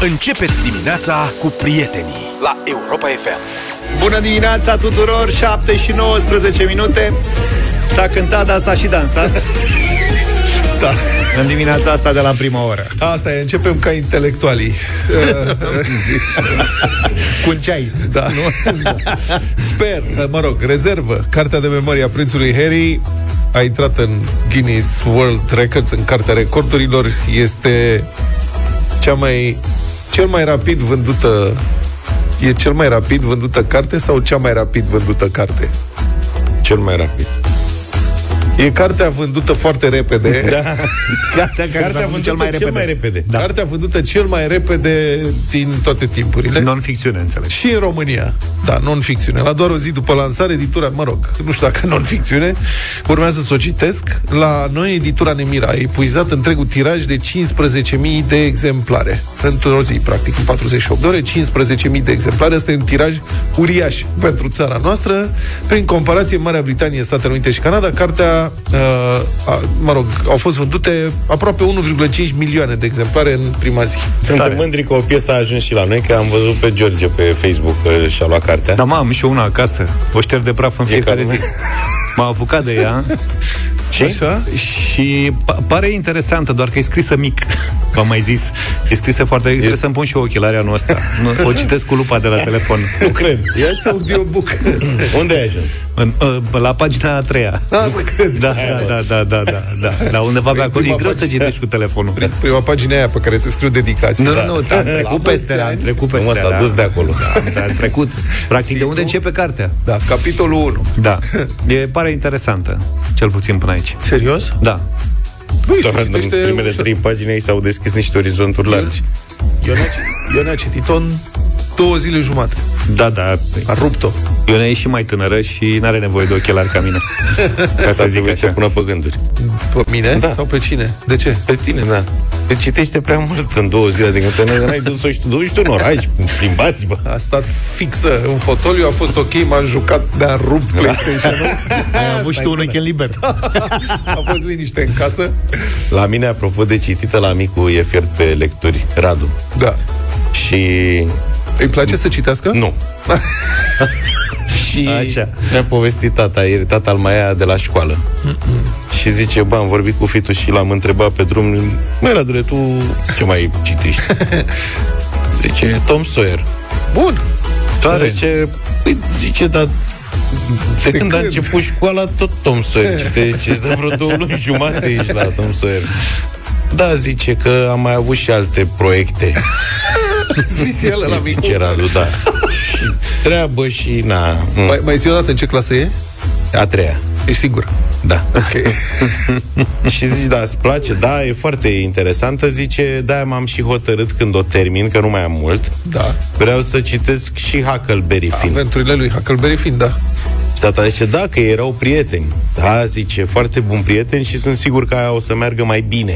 Începeți dimineața cu prietenii la Europa FM. Bună dimineața tuturor, 7 și 19 minute S-a cântat, dar s-a și dansat Da. În dimineața asta de la prima oră Asta e, începem ca intelectualii. Cu un ceai da. Nu? Sper, mă rog, rezervă. Cartea de memorie a prințului Harry a intrat în Guinness World Records, în Cartea Recordurilor. Este cea mai, cel mai rapid vândută E cel mai rapid vândută carte sau cea mai rapid vândută carte? Cel mai rapid. E cartea vândută foarte repede. Da. Cartea, care Cartea vândută cel mai repede, cel mai repede. Da. Cartea vândută cel mai repede din toate timpurile. Non-ficțiune, înțeleg Și în România. Da, non-ficțiune. La doar o zi după lansare, editura, mă rog, nu știu dacă non-ficțiune, urmează să o citesc. La noi, editura Nemira a epuizat întregul tiraj de 15.000 de exemplare. Într-o zi, practic, în 48 de ore, 15.000 de exemplare. Asta e un tiraj uriaș pentru țara noastră. Prin comparație, Marea Britanie, Statele Unite și Canada, cartea, uh, a, mă rog, au fost vândute aproape 1,5 milioane de exemplare în prima zi. Suntem mândri că o piesă a ajuns și la noi, că am văzut pe George pe Facebook că și-a luat cartea. Da, mă, am și eu una acasă. O șterg de praf în fiecare zi. Fiecare M-am apucat de ea Și? Așa? Și pare interesantă, doar că e scrisă mic. v mai zis. E scrisă foarte... E... Trebuie să-mi pun și eu ochelarea noastră. O citesc cu lupa de la telefon. Nu cred. Ia-ți audiobook. Unde ai ajuns? În, ă, la pagina a treia. Ah, nu cred. Da da, da, da, da, da, da, da, da. undeva pe acolo. E greu să citești cu telefonul. Prin prima pagina aia pe care se scriu dedicații. Nu, nu, nu. Da, am trecut peste Am trecut peste s-a dus de acolo. Da, am trecut. Practic, de unde începe cartea? Da, capitolul 1. Da. E, pare interesantă. Cel puțin până aici faci. Serios? Da. Păi, Doar în primele ușor. trei pagini ei s-au deschis niște orizonturi largi. Ioana, Ioana Cititon două zile jumate. Da, da. A rupt-o. Ionea e și mai tânără și nu are nevoie de ochelari ca mine. Ca să zic să așa. pună pe gânduri. Pe mine? Da. Sau pe cine? De ce? Pe tine, da. Te citește prea mult în două zile, adică să ne n-ai dus-o și tu, duci tu în oraș, plimbați-vă. A stat fixă în fotoliu, a fost ok, m-a jucat, mi-a rupt PlayStation-ul. Ai avut și tu un weekend liber. A fost liniște în casă. La mine, apropo de citită, la micu e fiert pe lecturi, Radu. Da. Și Îi place să citească? Nu. și Așa. mi-a povestit tata, ieri tata al mai de la școală. și zice, bă, am vorbit cu fitul și l-am întrebat pe drum, măi, Radule, tu ce mai citești? zice, Tom Sawyer. Bun. Tare. Zice, păi, zice, dar de când a când? început școala, tot Tom Sawyer citește. De vreo două luni jumate ești la Tom Sawyer. Da, zice că am mai avut și alte proiecte. Zis el la micu. Zice Radu, da. și treabă și na. mm, Mai, mai zi o dată în ce clasă e? A treia. Ești sigur? Da. Ok. și zice, da, îți place? Da, e foarte interesantă. Zice, da, m-am și hotărât când o termin, că nu mai am mult. Da. Vreau să citesc și Huckleberry Finn. Aventurile lui Huckleberry Finn, da. Și tata zice, da, că erau prieteni. Da, zice, foarte bun prieteni și sunt sigur că aia o să meargă mai bine.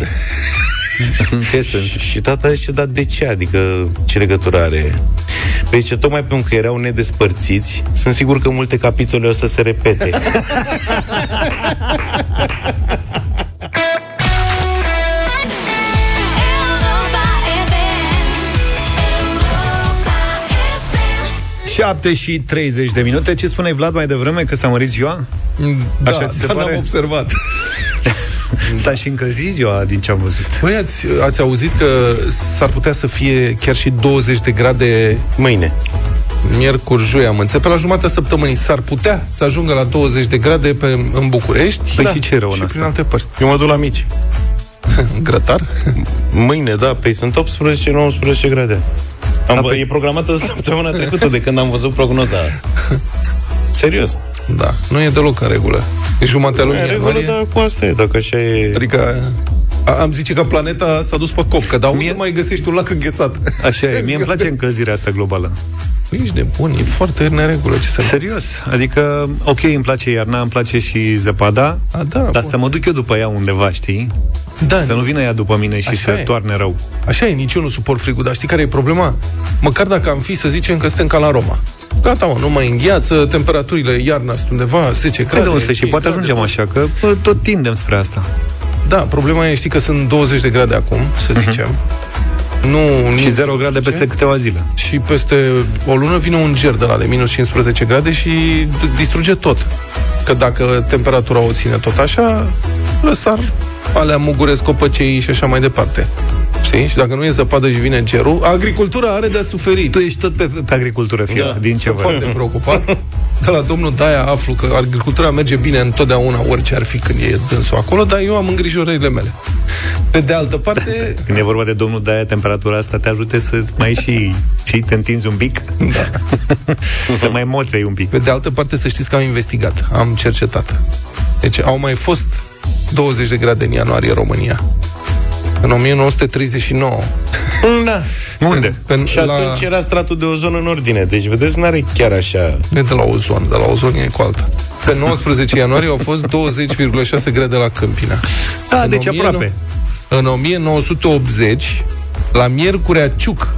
Ce sunt? Și, și tata zice, dar de ce? Adică, ce legătură are? Păi zice, tocmai pentru că erau nedespărțiți, sunt sigur că multe capitole o să se repete. Europa FM. Europa FM. 7 și 30 de minute. Ce spuneai, Vlad, mai devreme, că s-a mărit ziua? Da, Așa ți se dar pare? n-am observat. S-a și încălzit ziua, din ce am văzut. Băi, ați, ați auzit că s-ar putea să fie chiar și 20 de grade Mâine. miercuri, joi, am înțeles. Pe la jumatea săptămânii s-ar putea să ajungă la 20 de grade pe, în București. Păi și ce e rău în și asta? prin alte părți. Eu mă duc la mici. Grătar? Mâine, da, păi sunt 18-19 grade. Am, Da, vă, păi- E programată săptămâna trecută de când am văzut prognoza. Serios. Da, nu e deloc în regulă. E jumatea lui E în regulă, ianuarie. dar cu asta e, dacă așa e... Adică a, am zice că planeta s-a dus pe cop, că dar unde Mie- mai găsești un lac înghețat? Așa e, mie îmi place încălzirea asta globală. Păi ești nebun, e foarte în neregulă ce se Serios. Adică, ok, îmi place iarna, îmi place și zăpada, A, da, dar bun. să mă duc eu după ea undeva, știi? Da, Să nu vină ea după mine și Așa să e. toarne rău. Așa e, nici eu nu suport frigul, dar știi care e problema? Măcar dacă am fi să zicem că suntem ca la Roma. Gata, mă, nu mai îngheață, temperaturile iarna sunt undeva 10 Păi grade. de unde și 5 poate grade, ajungem așa, că bă, tot tindem spre asta. Da, problema e, știi că sunt 20 de grade acum, să zicem. Nu, Și nu 0 grade ce? peste câteva zile. și peste o lună vine un ger de la de minus 15 grade și d- distruge tot. Că dacă temperatura o ține tot așa, răsar alea muguresc copăcei și așa mai departe. Știi? Și dacă nu e zăpadă și vine gerul, agricultura are de suferit. Tu ești tot pe, pe agricultură, fiat, Da. din ce Sunt văd. foarte preocupat. De la domnul Daia aflu că agricultura merge bine întotdeauna, orice ar fi când e dânsul acolo, dar eu am îngrijorările mele. Pe de altă parte, Când e vorba de domnul Daia, temperatura asta te ajute să mai și, și te întinzi un pic? Da. să mai moței un pic. Pe de altă parte, să știți că am investigat, am cercetat. Deci au mai fost 20 de grade în ianuarie în România. În 1939. Da. Unde? Pe, Și atunci era stratul de ozon în ordine. Deci, vedeți, n-are chiar așa... Nu e de la ozon, de la ozon e cu alta. Pe 19 ianuarie au fost 20,6 grade la Câmpina. Da, În deci 1900 aproape. În 1980, la Miercurea Ciuc,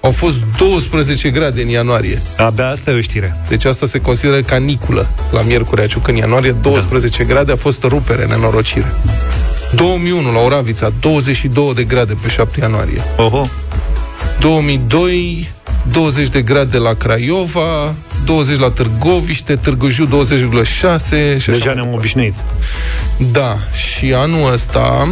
au fost 12 grade în ianuarie. Abia asta e o știre. Deci asta se consideră caniculă la Miercurea Ciuc. În ianuarie, 12 da. grade a fost rupere, nenorocire. 2001, la Oravița, 22 de grade pe 7 ianuarie. Oho. 2002, 20 de grade la Craiova, 20 la Târgoviște, Târgu Jiu 20,6 și așa Deja mai ne-am departe. obișnuit. Da, și anul ăsta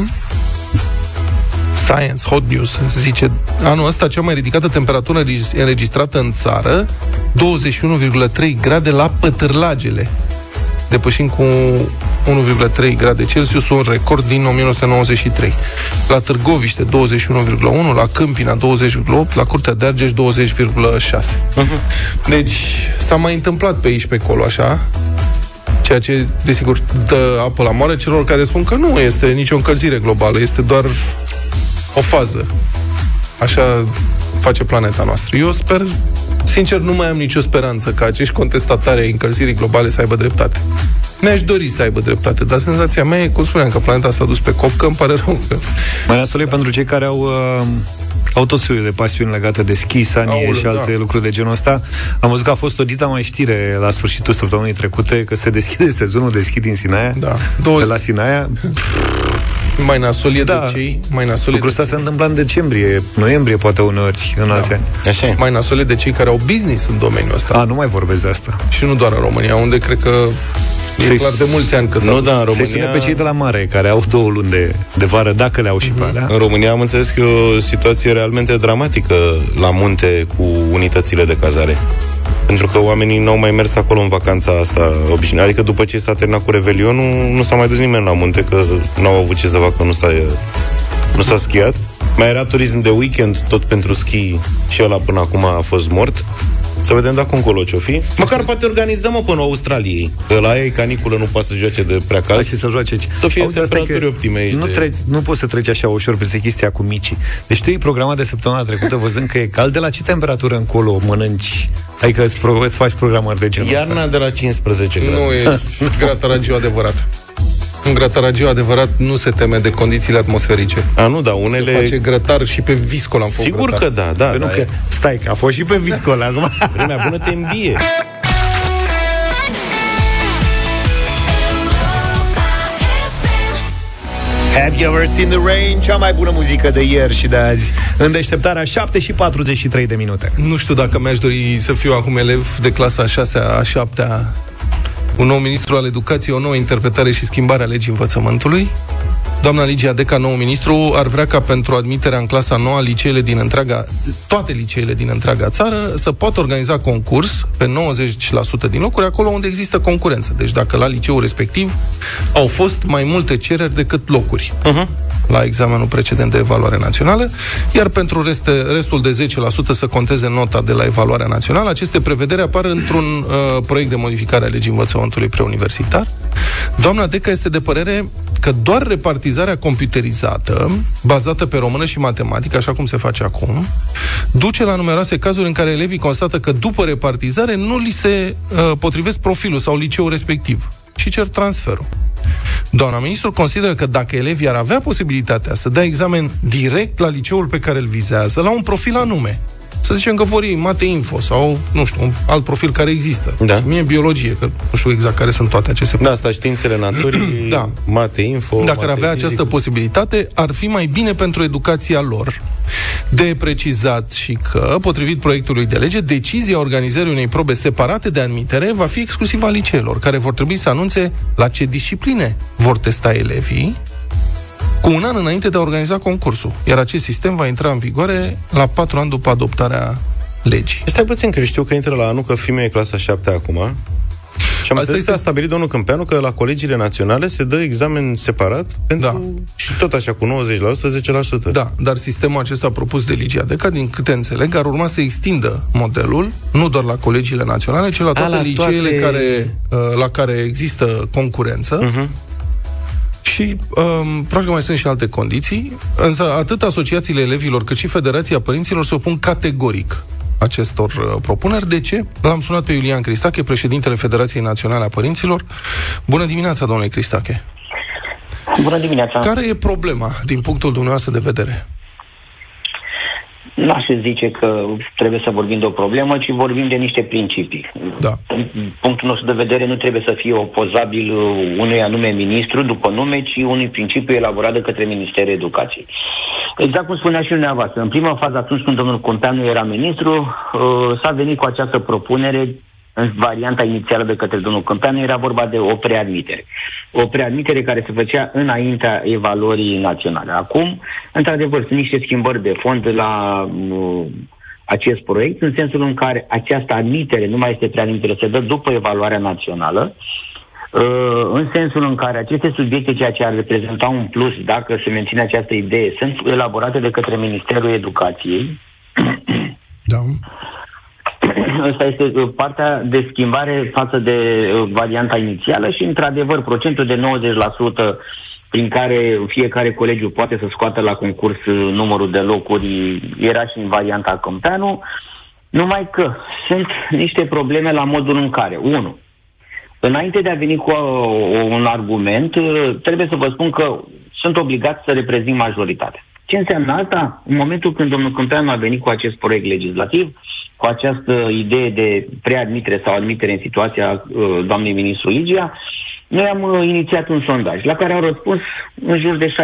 Science, Hot News, zice anul ăsta cea mai ridicată temperatură regis- înregistrată în țară 21,3 grade la Pătârlagele depășind cu 1,3 grade Celsius un record din 1993. La Târgoviște 21,1, la Câmpina 20,8, la Curtea de Argeș 20,6. Deci s-a mai întâmplat pe aici pe acolo așa, ceea ce, desigur, dă apă la moare celor care spun că nu este nicio încălzire globală, este doar o fază. Așa face planeta noastră. Eu sper, sincer, nu mai am nicio speranță ca acești contestatari ai încălzirii globale să aibă dreptate. Mi-aș dori să aibă dreptate, dar senzația mea e, cum spuneam, că planeta s-a dus pe cop, că îmi pare rău că... Mai nasol e pentru cei care au uh, au tot soiul de pasiuni legate de schi, sanie Aoleu, și alte da. lucruri de genul ăsta. Am văzut că a fost o dita mai știre la sfârșitul săptămânii trecute că se deschide sezonul de schi din Sinaia. Da. De 20, la Sinaia, mai nasol e Da. de cei, mai nasol e lucrul de, ăsta se întâmplă în decembrie, noiembrie, poate uneori, în alți ani. Așa e. mai nasol e de cei care au business în domeniul ăsta. A, nu mai vorbesc de asta. Și nu doar în România, unde cred că e Se- clar de mulți ani că s-a Nu, dus. da, în Se ține România... pe cei de la mare, care au două luni de, de vară, dacă le au și pe alea. În România am înțeles că e o situație realmente dramatică la munte cu unitățile de cazare. Pentru că oamenii n-au mai mers acolo în vacanța asta obișnuită. Adică după ce s-a terminat cu Revelionul, nu s-a mai dus nimeni la munte, că n-au avut ce să facă, nu s-a, nu s-a schiat. Mai era turism de weekend, tot pentru schi, și ăla până acum a fost mort. Să vedem dacă încolo ce-o fi. Măcar poate organizăm-o până Australiei. Că la ei caniculă nu poate să joace de prea Hai cald. și să joace aici. Să fie Auzi, asta e că temperaturi optime aici Nu, de- treci, nu poți să treci așa ușor peste chestia cu micii. Deci tu ai programat de săptămâna trecută văzând că e cald, de la ce temperatură încolo mănânci? Adică îți, pro- îți faci programări de genul ăsta. Iarna de la 15 grade. Nu ești grataragiu adevărat. Un grataragiu adevărat nu se teme de condițiile atmosferice. A, nu, da, Unele... unele... Se face grătar și pe viscol am făcut Sigur grătar. că da, da. Păi nu, da, că, e- stai, că a fost și pe viscol acum. Vremea bună te îmbie. Have you ever seen the rain? Cea mai bună muzică de ieri și de azi. În deșteptarea 7 și 43 de minute. Nu știu dacă mi-aș dori să fiu acum elev de clasa a 6 a 7 un nou ministru al educației, o nouă interpretare și schimbare a legii învățământului. Doamna Ligia Deca, nou ministru, ar vrea ca pentru admiterea în clasa nouă a liceele din întreaga, toate liceele din întreaga țară să poată organiza concurs pe 90% din locuri acolo unde există concurență. Deci dacă la liceul respectiv au fost mai multe cereri decât locuri Uh-huh. La examenul precedent de evaluare națională, iar pentru reste, restul de 10% să conteze nota de la evaluarea națională. Aceste prevederi apar într-un uh, proiect de modificare a legii învățământului preuniversitar. Doamna Deca este de părere că doar repartizarea computerizată, bazată pe română și matematică, așa cum se face acum, duce la numeroase cazuri în care elevii constată că după repartizare nu li se uh, potrivesc profilul sau liceul respectiv și cer transferul. Doamna ministru consideră că dacă elevii ar avea posibilitatea să dea examen direct la liceul pe care îl vizează, la un profil anume, să zicem că vor ei mate info sau, nu știu, un alt profil care există. Da. Mie biologie, că nu știu exact care sunt toate aceste Da, asta științele naturii, Da. mate info, Dacă ar mate avea fizic. această posibilitate, ar fi mai bine pentru educația lor. De precizat și că, potrivit proiectului de lege, decizia organizării unei probe separate de admitere va fi exclusiv a liceelor, care vor trebui să anunțe la ce discipline vor testa elevii cu un an înainte de a organiza concursul. Iar acest sistem va intra în vigoare la patru ani după adoptarea legii. Stai puțin, că eu știu că intră la anul, că fimea e clasa 7 acum. Și am Asta înțeles este- că a stabilit domnul Câmpeanu că la colegiile naționale se dă examen separat pentru... Da. Și tot așa, cu 90%, 10%. Da, dar sistemul acesta propus de Ligia Deca, din câte înțeleg, ar urma să extindă modelul, nu doar la colegiile naționale, ci la toate la liceele toate- Care, uh, la care există concurență. Mhm. Și, um, practic, mai sunt și alte condiții. Însă, atât asociațiile elevilor, cât și Federația Părinților se opun categoric acestor uh, propuneri. De ce? L-am sunat pe Iulian Cristache, președintele Federației Naționale a Părinților. Bună dimineața, domnule Cristache! Bună dimineața. Care e problema, din punctul dumneavoastră de vedere? N-aș zice că trebuie să vorbim de o problemă, ci vorbim de niște principii. Da. Punctul nostru de vedere nu trebuie să fie opozabil uh, unui anume ministru după nume, ci unui principiu elaborat de către Ministerul Educației. Exact cum spunea și dumneavoastră, în prima fază, atunci când domnul Conteanu era ministru, uh, s-a venit cu această propunere în varianta inițială de către domnul Câmpeanu era vorba de o preadmitere. O preadmitere care se făcea înaintea evaluării naționale. Acum, într-adevăr, sunt niște schimbări de fond la uh, acest proiect, în sensul în care această admitere, nu mai este preadmitere, se dă după evaluarea națională, Uh, în sensul în care aceste subiecte, ceea ce ar reprezenta un plus dacă se menține această idee, sunt elaborate de către Ministerul Educației, Da. Asta este uh, partea de schimbare față de uh, varianta inițială și, într-adevăr, procentul de 90% prin care fiecare colegiu poate să scoată la concurs uh, numărul de locuri era și în varianta Câmpeanu, numai că sunt niște probleme la modul în care, unu, Înainte de a veni cu uh, un argument, uh, trebuie să vă spun că sunt obligat să reprezint majoritatea. Ce înseamnă asta? În momentul când domnul Câmpeanu a venit cu acest proiect legislativ, cu această idee de preadmitere sau admitere în situația uh, doamnei ministru Ligia, noi am uh, inițiat un sondaj la care au răspuns în jur de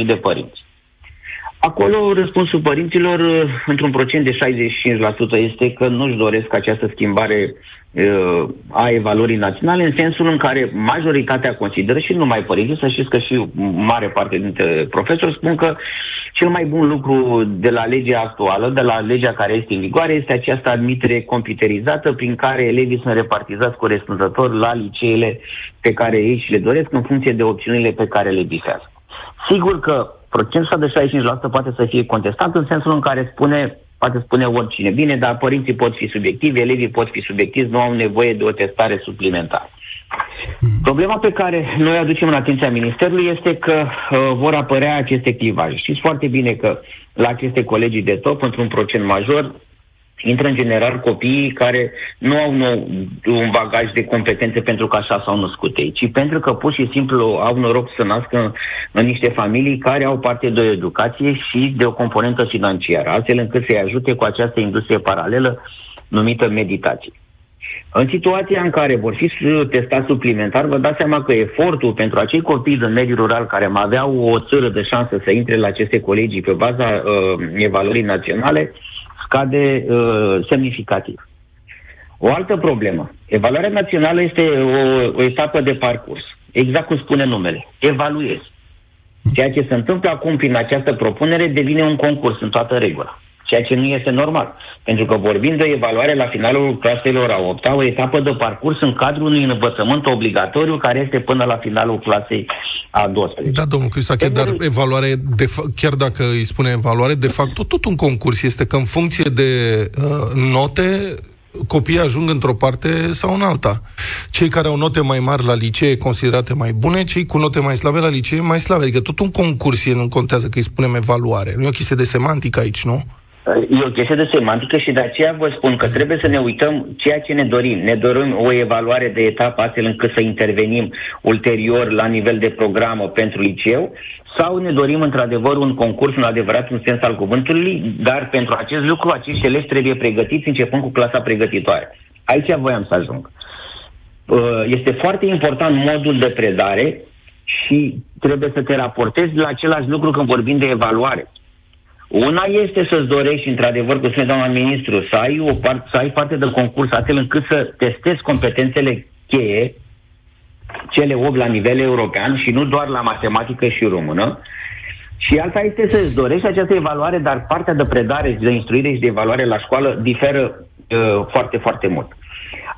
62.000 de părinți. Acolo răspunsul părinților, uh, într-un procent de 65%, este că nu-și doresc această schimbare uh, a evaluării naționale, în sensul în care majoritatea consideră, și nu numai părinții, să știți că și mare parte dintre profesori spun că cel mai bun lucru de la legea actuală, de la legea care este în vigoare, este această admitere computerizată prin care elevii sunt repartizați corespunzător la liceele pe care ei și le doresc în funcție de opțiunile pe care le bifează. Sigur că procentul ăsta de 65% poate să fie contestat în sensul în care spune, poate spune oricine. Bine, dar părinții pot fi subiectivi, elevii pot fi subiectivi, nu au nevoie de o testare suplimentară. Problema pe care noi o aducem în atenția Ministerului este că uh, vor apărea aceste clivaje. Știți foarte bine că la aceste colegii de top, într-un procent major, intră în general copiii care nu au nou, un bagaj de competențe pentru că așa s-au născut ei, ci pentru că pur și simplu au noroc să nască în, în niște familii care au parte de o educație și de o componentă financiară, astfel încât să-i ajute cu această industrie paralelă numită meditație. În situația în care vor fi su- testați suplimentar, vă dați seama că efortul pentru acei copii din mediul rural care mai aveau o țără de șansă să intre la aceste colegii pe baza uh, evaluării naționale scade uh, semnificativ. O altă problemă. Evaluarea națională este o, o etapă de parcurs. Exact cum spune numele. Evaluezi. Ceea ce se întâmplă acum prin această propunere devine un concurs în toată regula. Ceea ce nu este normal. Pentru că vorbim de evaluare la finalul claselor a 8 o etapă de parcurs în cadrul unui învățământ obligatoriu care este până la finalul clasei a 12. Da, domnul Cristache, dar Trebuie- evaluare, de fa- chiar dacă îi spune evaluare, de fapt tot, tot un concurs este că în funcție de uh, note copiii ajung într-o parte sau în alta. Cei care au note mai mari la licee considerate mai bune, cei cu note mai slabe la licee mai slabe. Adică tot un concurs e, nu contează că îi spunem evaluare. Nu e o chestie de semantică aici, nu? E o chestie de semantică și de aceea vă spun că trebuie să ne uităm ceea ce ne dorim. Ne dorim o evaluare de etapă astfel încât să intervenim ulterior la nivel de programă pentru liceu sau ne dorim într-adevăr un concurs în adevărat în sens al cuvântului, dar pentru acest lucru acești elevi trebuie pregătiți începând cu clasa pregătitoare. Aici voiam să ajung. Uh, Este foarte important modul de predare și trebuie să te raportezi la același lucru când vorbim de evaluare. Una este să-ți dorești, într-adevăr, cum spune doamna ministru, să ai, o part, să ai parte de concurs astfel încât să testezi competențele cheie, cele 8 la nivel european și nu doar la matematică și română. Și alta este să-ți dorești această evaluare, dar partea de predare, de instruire și de evaluare la școală diferă uh, foarte, foarte mult.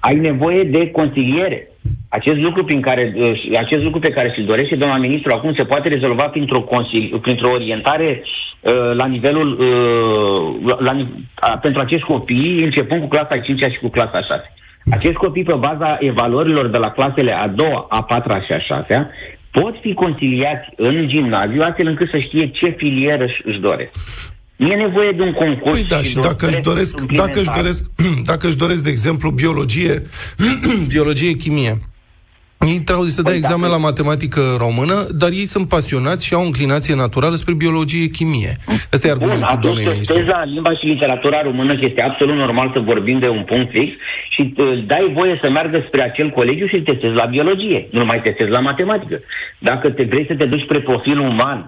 Ai nevoie de consiliere. Acest lucru, prin care, uh, acest lucru pe care și-l dorește doamna ministru acum se poate rezolva printr-o, consili, printr-o orientare uh, la nivelul uh, la, la, ni- a, pentru acești copii, începând cu clasa 5 și cu clasa 6. Acești copii, pe baza evaluărilor de la clasele a doua, a patra și a șasea, pot fi conciliați în gimnaziu astfel încât să știe ce filieră își, își doresc. Nu e nevoie de un concurs. Păi da, și de un dacă își stres doresc, dacă își suplimentar. doresc, dacă își doresc, de exemplu, biologie, biologie, chimie, ei trebuie să dea Păi examen dacă- la matematică română, dar ei sunt pasionați și au o inclinație naturală spre biologie, chimie. Asta e Bun, argumentul atunci doamnei ministru. testezi la limba și literatura română, că este absolut normal să vorbim de un punct fix, și uh, dai voie să meargă spre acel colegiu și îl testezi la biologie, nu mai testezi la matematică. Dacă te vrei să te duci spre profil uman,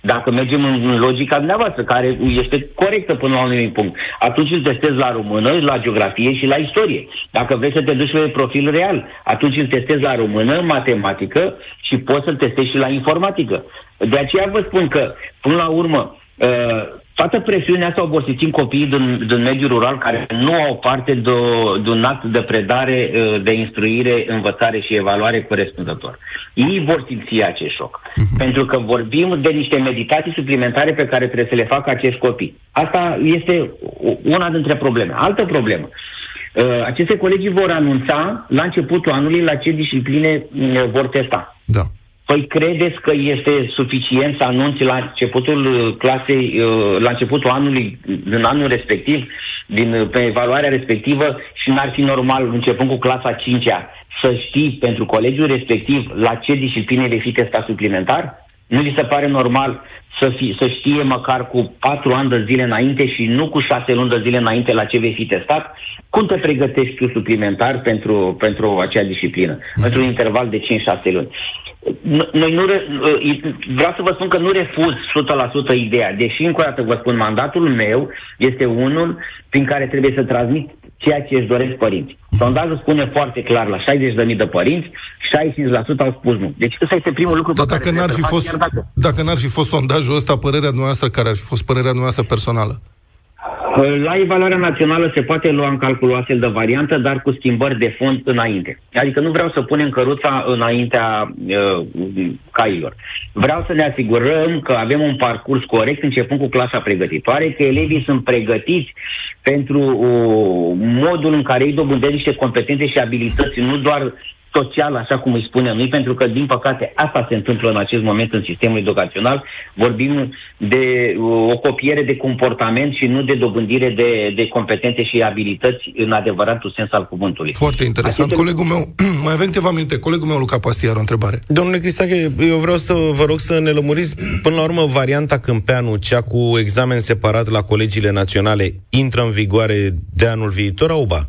dacă mergem în în logica dumneavoastră, care este corectă până la un anumit punct, atunci îl testezi la română, la geografie și la istorie. Dacă vrei să te duci pe profil real, atunci îl testezi la română, matematică și poți să-l testezi și la informatică. De aceea vă spun că, până la urmă, uh, toată presiunea asta o vor simți copiii din, din mediul rural care nu au parte de, o- de un act de predare, uh, de instruire, învățare și evaluare corespunzător. Ei vor simți acest șoc. Pentru că vorbim de niște meditații suplimentare pe care trebuie să le facă acești copii. Asta este o- una dintre probleme. Altă problemă. Uh, aceste colegii vor anunța la începutul anului la ce discipline uh, vor testa. Da. Păi credeți că este suficient să anunți la începutul uh, clasei, uh, la începutul anului, din anul respectiv, din, uh, pe evaluarea respectivă și n-ar fi normal, începând cu clasa 5-a, să știi pentru colegiul respectiv la ce discipline vei fi testat suplimentar? Nu vi se pare normal să, fi, să știe măcar cu patru ani de zile înainte și nu cu șase luni de zile înainte la ce vei fi testat? Cum te pregătești tu suplimentar pentru, pentru acea disciplină? Pentru un interval de 5-6 luni. N- Noi nu re, uh, vreau să vă spun că nu refuz 100% ideea, deși încă o dată vă spun, mandatul meu este unul prin care trebuie să transmit ceea ce își doresc părinți. Sondajul spune foarte clar, la 60.000 de părinți, 65% au spus nu. Deci ăsta este primul lucru Dar pe care dacă n-ar trebuie fi să-l fac, fost, chiar dacă- dacă n-ar fi fost sondajul ăsta, părerea noastră, care ar fi fost părerea noastră personală? La evaluarea națională se poate lua în calcul o astfel de variantă, dar cu schimbări de fond înainte. Adică nu vreau să punem căruța înaintea uh, cailor. Vreau să ne asigurăm că avem un parcurs corect începând cu clasa pregătitoare, că elevii sunt pregătiți pentru uh, modul în care ei dobândesc niște competențe și abilități, nu doar social, așa cum îi spunem noi, pentru că, din păcate, asta se întâmplă în acest moment în sistemul educațional. Vorbim de uh, o copiere de comportament și nu de dobândire de, de competențe și abilități în adevăratul sens al cuvântului. Foarte interesant. Aceste- Colegul meu, mai avem câteva minute. Colegul meu, Luca Pastia, are o întrebare. Domnule Cristache, eu vreau să vă rog să ne lămuriți, până la urmă, varianta Câmpeanu, cea cu examen separat la colegiile naționale, intră în vigoare de anul viitor, au ba?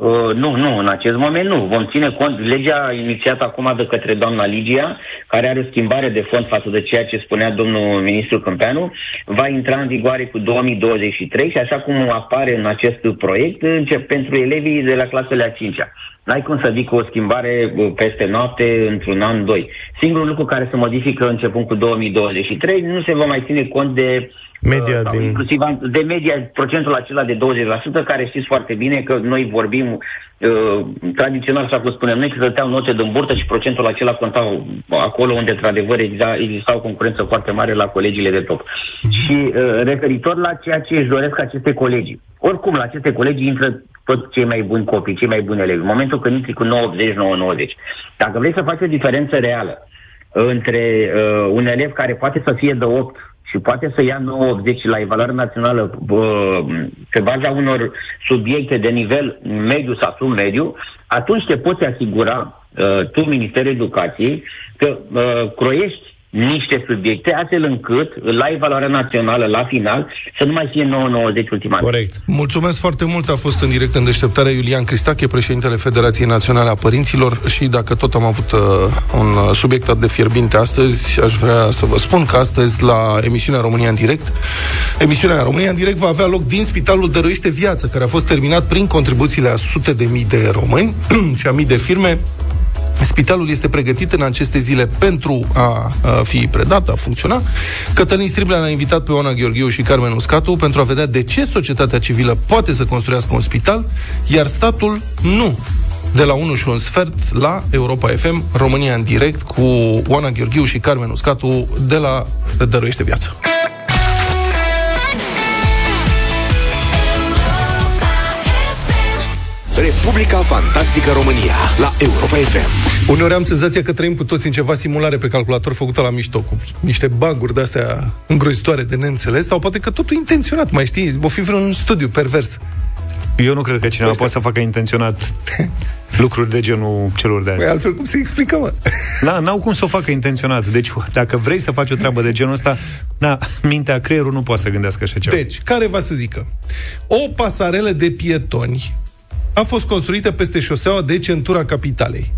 Uh, nu, nu, în acest moment nu. Vom ține cont, legea inițiată acum de către doamna Ligia, care are o schimbare de fond față de ceea ce spunea domnul ministru Câmpeanu, va intra în vigoare cu 2023 și așa cum apare în acest proiect, încep pentru elevii de la clasele a 5-a. N-ai cum să vii cu o schimbare uh, peste noapte într-un an, doi. Singurul lucru care se modifică începând cu 2023 nu se va mai ține cont de Media uh, sau din- inclusiv an- de media, procentul acela de 20%, care știți foarte bine că noi vorbim uh, tradițional, așa cum spunem noi, că dăteau note din burtă și procentul acela contau acolo unde, într-adevăr, exista, exista o concurență foarte mare la colegiile de top. Și uh, referitor la ceea ce își doresc aceste colegii. Oricum, la aceste colegii intră tot cei mai buni copii, cei mai buni elevi. În momentul când intri cu 90, 90. Dacă vrei să faci o diferență reală între uh, un elev care poate să fie de 8 și poate să ia 980 la evaluare națională uh, pe baza unor subiecte de nivel mediu sau sub-mediu, atunci te poți asigura uh, tu, Ministerul Educației, că uh, croiești niște subiecte, astfel încât la evaluarea națională, la final, să nu mai fie 9,90 ultima zi. Corect. Mulțumesc foarte mult. A fost în direct în deșteptarea Iulian Cristache, președintele Federației Naționale a Părinților și dacă tot am avut uh, un uh, subiect atât de fierbinte astăzi, aș vrea să vă spun că astăzi la emisiunea România în direct, emisiunea România în direct va avea loc din Spitalul Dăruiește Viață, care a fost terminat prin contribuțiile a sute de mii de români și a mii de firme Spitalul este pregătit în aceste zile pentru a, a fi predat, a funcționa. Cătălin Striblea a invitat pe Oana Gheorghiu și Carmen Uscatu pentru a vedea de ce societatea civilă poate să construiască un spital, iar statul nu. De la 1 și un sfert la Europa FM, România în direct cu Oana Gheorghiu și Carmen Uscatu de la Dăruiește Viață. Republica Fantastică România la Europa FM. Uneori am senzația că trăim cu toți în ceva simulare pe calculator făcută la mișto, cu niște baguri de-astea îngrozitoare de neînțeles, sau poate că totul intenționat, mai știi, o fi vreun studiu pervers. Eu nu cred că cineva poate să facă intenționat lucruri de genul celor de Păi azi. altfel cum se explică, mă? Da, n-au cum să o facă intenționat. Deci, dacă vrei să faci o treabă de genul ăsta, na, mintea, creierul nu poate să gândească așa ceva. Deci, care va să zică? O pasarelă de pietoni a fost construită peste șoseaua de centura capitalei.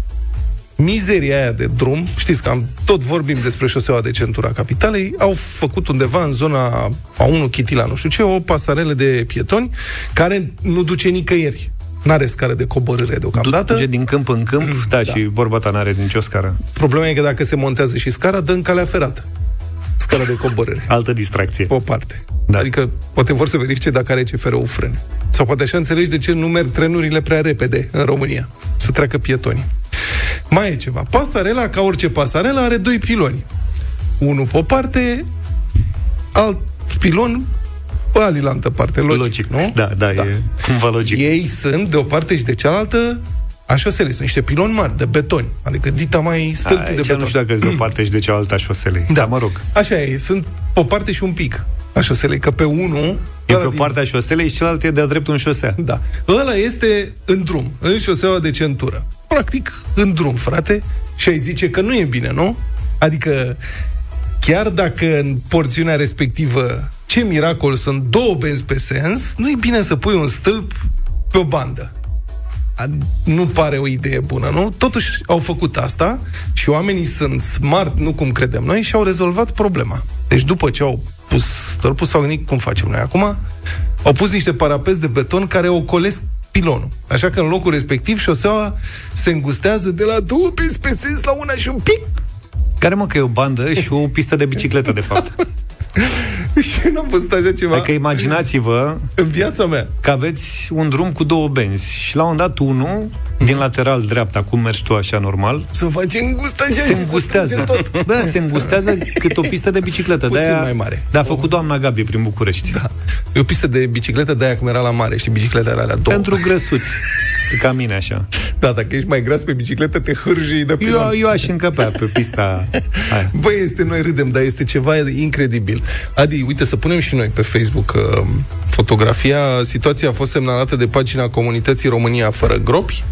Mizeria aia de drum, știți că am, tot vorbim despre șoseaua de centura capitalei, au făcut undeva în zona a 1 Chitila, nu știu ce, o pasarelă de pietoni care nu duce nicăieri. N-are scară de coborâre deocamdată. Duce din câmp în câmp, da, și vorba ta n-are nicio scară. Problema e că dacă se montează și scara, dă în calea ferată. Scara de coborâre. Altă distracție. Pe o parte. Da. Da. Adică poate vor să verifice dacă are CFR-ul frâne. Sau poate așa înțelegi de ce nu merg trenurile prea repede în România. Să treacă pietonii. Mai e ceva. Pasarela, ca orice pasarela, are doi piloni. Unul pe o parte, alt pilon pe alilantă parte. Logic, Logic. nu? Da, da, da, e cumva logic. Ei sunt de o parte și de cealaltă a șoselei. Sunt niște piloni mari de beton. Adică dita mai stâlpul de Aici beton. nu știu dacă de o parte și de cealaltă a șoselei. Da, Dar mă rog. Așa e, sunt pe o parte și un pic a șoselei, că pe unul... E ăla pe din- partea șoselei și celălalt e de-a dreptul în șosea. Da. Ăla este în drum, în șoseaua de centură. Practic, în drum, frate. Și ai zice că nu e bine, nu? Adică, chiar dacă în porțiunea respectivă, ce miracol, sunt două benzi pe sens, nu e bine să pui un stâlp pe o bandă. A- Nu pare o idee bună, nu? Totuși au făcut asta și oamenii sunt smart, nu cum credem noi, și au rezolvat problema. Deci după ce au pus stâlpul, s-au gândit cum facem noi acum, au pus niște parapeți de beton care ocolesc pilonul. Așa că în locul respectiv șoseaua se îngustează de la două benzi pe sens la una și un pic Care mă că e o bandă și o pistă de bicicletă, de fapt. și n-am văzut așa ceva Adică imaginați-vă în viața mea. că aveți un drum cu două benzi și la un dat unul, din lateral dreapta, cum mergi tu așa normal, Să face îngust așa și se să îngustează. strângem tot. Da, se îngustează cât o pistă de bicicletă. Puțin De-aia, mai mare. Da, a făcut doamna Gabi prin București. Da. E o pistă de bicicletă de aia cum era la mare și bicicletele alea două. Pentru grăsuți. Ca mine, așa. Da, dacă ești mai gras pe bicicletă, te hârjii de pilon. Eu, eu aș încăpea pe pista aia. Băi, este, noi râdem, dar este ceva incredibil. Adi, uite, să punem și noi pe Facebook uh, fotografia. Situația a fost semnalată de pagina comunității România fără gropi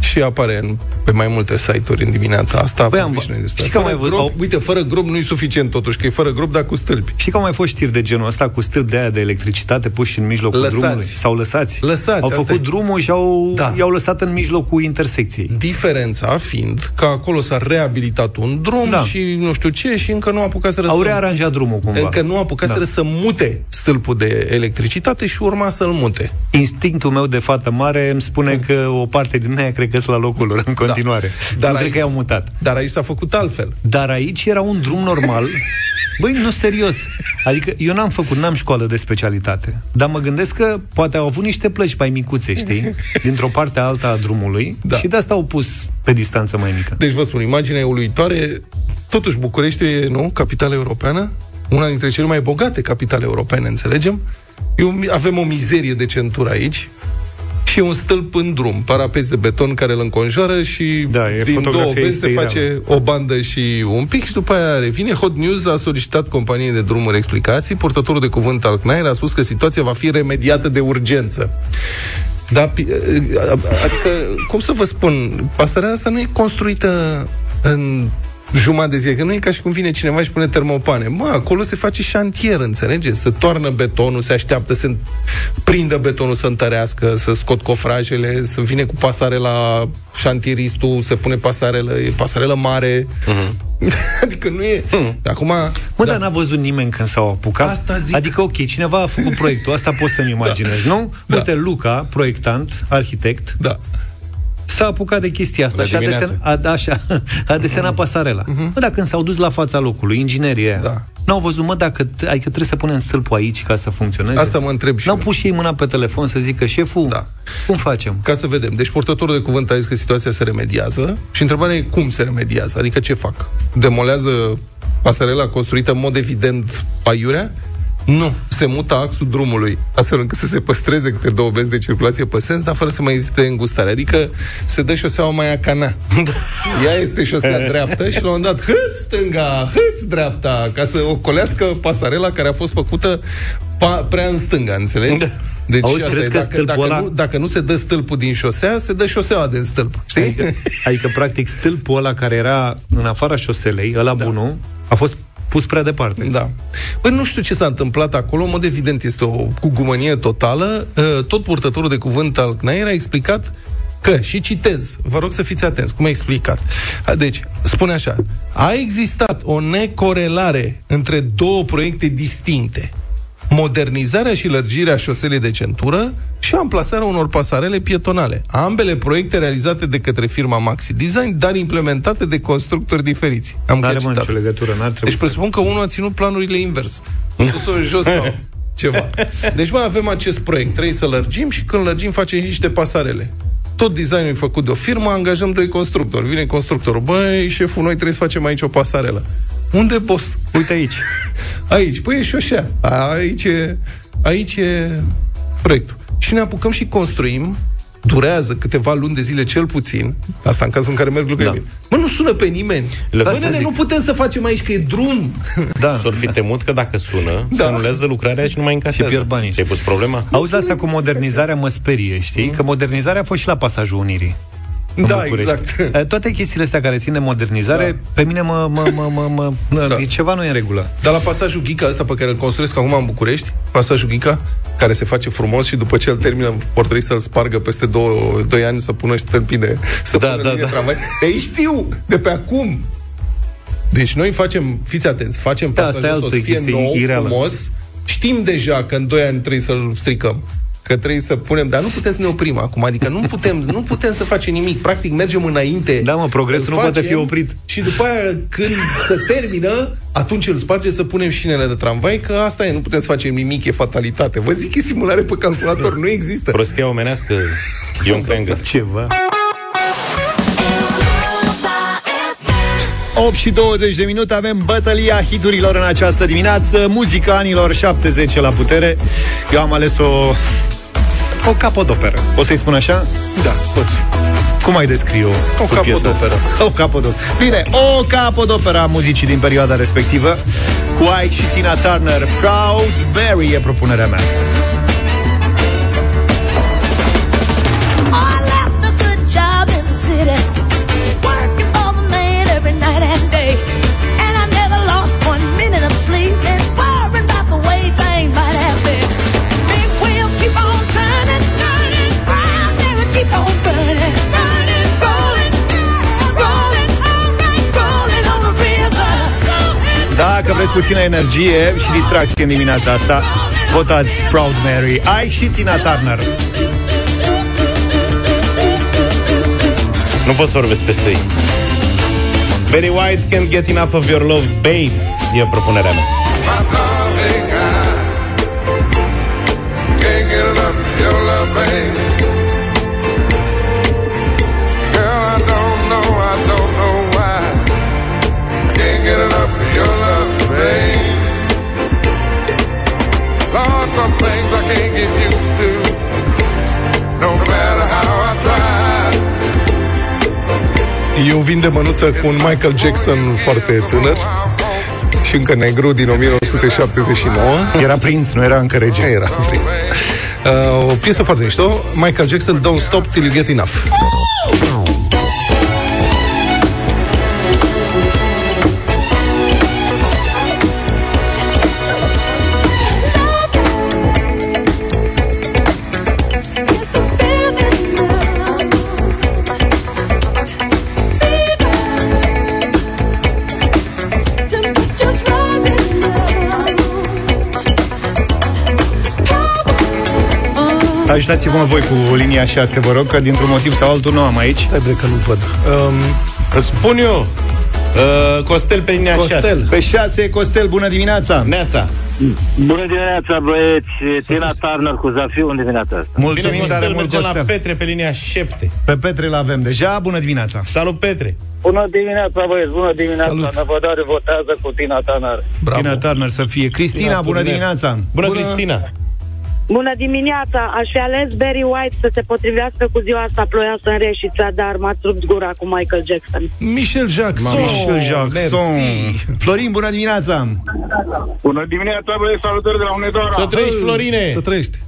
și apare în, pe mai multe site-uri în dimineața asta. Băi, Am am- vorbit și noi despre știi că fără am mai văzut- grop, au- Uite, fără grob nu e suficient totuși, că e fără grob, dar cu stâlpi. Știi că au mai fost știri de genul ăsta cu stâlpi de aia de electricitate puși în mijlocul Lăsați. drumului? Sau lăsați? Lăsați, Au asta făcut e. drumul și au, Da. i-au lăsat în mijlocul intersecției. Diferența fiind că acolo s-a reabilitat un drum Da. și nu știu ce și încă nu apucaseră Au să... rearanjat drumul cumva. Încă nu apucaseră Da. să mute stâlpul de electricitate și urma să-l mute. Instinctul meu de fată mare îmi spune că o parte din aia cred că sunt la locul lor în continuare. Dar nu cred aici- că i-au mutat. Dar aici s-a făcut altfel. Dar aici era un drum normal. Băi, nu serios. Adică eu n-am făcut, n-am școală de specialitate. Dar mă gândesc că poate au avut niște plăci mai micuțe, știi? Dintr-o parte alta a drumului. Da. Și de asta au pus pe distanță mai mică. Deci vă spun, imaginea e uluitoare. Totuși, București e, nu, capitală europeană, una dintre cele mai bogate capitale europene, înțelegem? E o, avem o mizerie de centură aici și un stâlp în drum, parapeți de beton care îl înconjoară și Da, e din fotografia două benzi este se face o bandă și un pic și după aia revine. Hot News a solicitat companiei de drumuri explicații. Purtătorul de cuvânt al CNAIR a spus că situația va fi remediată de urgență. Da, pi- adică, cum să vă spun, pasărea asta nu e construită în jumătate de zi, că nu e ca și cum vine cineva și pune termopane. Mă, acolo se face șantier, înțelegeți? Se toarnă betonul, se așteaptă să prindă betonul să întărească, să scot cofrajele, să vine cu pasare la șantieristul, se pune pasarelă, e pasarelă mare. adică nu e... Acum... Mă, da. dar n-a văzut nimeni când s-au apucat? Asta zic. Adică, ok, cineva a făcut proiectul, asta poți să-mi imaginezi, nu? Da. Uite, Luca, proiectant, arhitect, Da. S-a apucat de chestia asta La și a, dimineață. desen, a, da, așa, a desenat pasarela. Uh-huh. Mă, dar când s-au dus la fața locului, inginerii aia, Mhm. Da. n-au văzut, mă, dacă, adică trebuie să punem stâlpul aici ca să funcționeze. Asta mă întreb și N-au eu. pus și ei mâna pe telefon să zică, șeful, Da. cum facem? Ca să vedem. Deci portătorul de cuvânt a zis că situația se remediază și întrebarea e cum se remediază, adică ce fac? Demolează pasarela construită în mod evident aiurea? Nu. Se mută axul drumului, astfel încât să se păstreze câte două benzi de circulație pe sens, dar fără să mai existe îngustare. Adică se dă șoseaua mai acana. Ea este șosea dreaptă și la un moment dat, hâț stânga, hâț dreapta, ca să ocolească pasarela care a fost făcută pa- prea în stânga, înțelegi? Da. Deci Auzi, asta crezi e, că dacă, stâlpul dacă, ăla- nu, dacă nu se dă stâlpul din șosea, se dă șoseaua din stâlp. Știi? Adică, adică, practic, stâlpul ăla care era în afara șoselei, ăla da. bunul, a fost pus prea departe. Da. Păi nu știu ce s-a întâmplat acolo, în mod evident este o cugumănie totală. Uh, Tot purtătorul de cuvânt al CNAIR a explicat că, și citez, vă rog să fiți atenți, cum a explicat. Deci, spune așa, a existat o necorelare între două proiecte distincte. Modernizarea și lărgirea șoselei de centură și amplasarea unor pasarele pietonale. Ambele proiecte realizate de către firma Maxi Design, dar implementate de constructori diferiți. Am N-are chiar mă citat. nicio legătură, n-ar trebui Deci să... presupun că unul a ținut planurile invers. Sus în jos sau ceva. Deci mai avem acest proiect, trebuie să lărgim și când lărgim facem și niște pasarele. Tot designul e făcut de o firmă, angajăm doi constructori. Vine constructorul, băi, șeful, noi trebuie să facem aici o pasarelă. Unde, boss? Uite aici. Aici, păi e șoșea. Aici e, aici e proiectul. Și ne apucăm și construim durează câteva luni de zile cel puțin, asta în cazul în care merg lucrurile Da. bine. Mă, nu sună pe nimeni. Le Bă, văd să nene, zic. nu putem să facem aici că e drum. Da. S-or fi temut că dacă sună, Da. da. se anulează lucrarea și nu mai încasează. Și pierd banii. Ți-ai pus problema? Auzi asta cu modernizarea mă sperie, știi? Că modernizarea a fost și la pasajul Unirii. În Da, București. exact. Eh, Toate chestiile astea care țin de modernizare, Da. pe mine mă, mă, mă, mă, mă, mă Da. e ceva nu e în regulă. Dar la pasajul Ghica ăsta pe care îl construiesc acum în București, pasajul Ghica, care se face frumos și după ce îl termină, vor trebui să-l spargă peste două, doi ani să pună stâlpii de... Să Da, pună da, linie da. Tramvai. Ei știu, de pe acum. Deci noi facem, fiți atenți, facem Da, pasajul asta e ăsta să altă fie chestie nou, ireală. frumos. Știm deja că în doi ani trebuie să-l stricăm că trebuie să punem, dar nu putem să ne oprim acum, adică nu putem, nu putem să facem nimic, practic mergem înainte. Da, mă, progresul îl nu poate fi facem oprit. Și după aia, când se termină, atunci îl sparge să punem șinele de tramvai, că asta e, nu putem să facem nimic, e fatalitate. Vă zic, e simulare pe calculator, nu există. Prostia omenească, Ion Crengă. Ceva. Europa FM. 8 și 20 de minute avem bătălia hiturilor în această dimineață Muzica anilor 70 la putere Eu am ales o O capodoperă O să-i spun așa? Da, poți. Cum ai descrie-o? O cu piesa? capodoperă. O capodoperă Bine, o capodoperă a muzicii din perioada respectivă Cu Ike și Tina Turner Proud Mary e propunerea mea Dacă vreți puțină energie și distracție în dimineața asta Votați Proud Mary Ike și Tina Turner Nu pot să vorbesc peste ei. Very White can't get enough of your love, babe. E propunerea mea. Eu vin de mânuță cu un Michael Jackson foarte tânăr și încă negru din 1979. Era prinț, nu era încă rege Era prinț. Uh, o piesă foarte mișto, Michael Jackson, Don't Stop Till You Get Enough. Ajutați-mă voi cu linia 6, vă rog, că dintr-un motiv sau altul nu am aici. Stai bre că nu văd. Um, Îți spun eu. Uh, Costel pe linia Costel. 6. Pe 6, Costel, bună dimineața! Neața. Bună dimineața, băieți! Tina Turner cu Zafiu în dimineața asta. Bine, Mulțumim tare Costel, mult, mergem la Costel. Petre pe linia 7. Pe Petre l-avem deja, bună dimineața! Salut, Petre. Bună dimineața, băieți! Bună dimineața! Salut. Năvădare votează cu Tina Turner. bravo. Tina Turner să fie. Cristina, Tina bună Turner. dimineața! Bună, Cristina. Bună dimineața! Aș fi ales Barry White să se potrivească cu ziua asta ploioasă în Reșița, dar m-ați rupt gura cu Michael Jackson. Michel Jackson. Michel Jackson. Merci. Florin, bună dimineața! Bună dimineața, băieți! Salutări de la Unedora! Să trăiești, Florine. Să trăiești.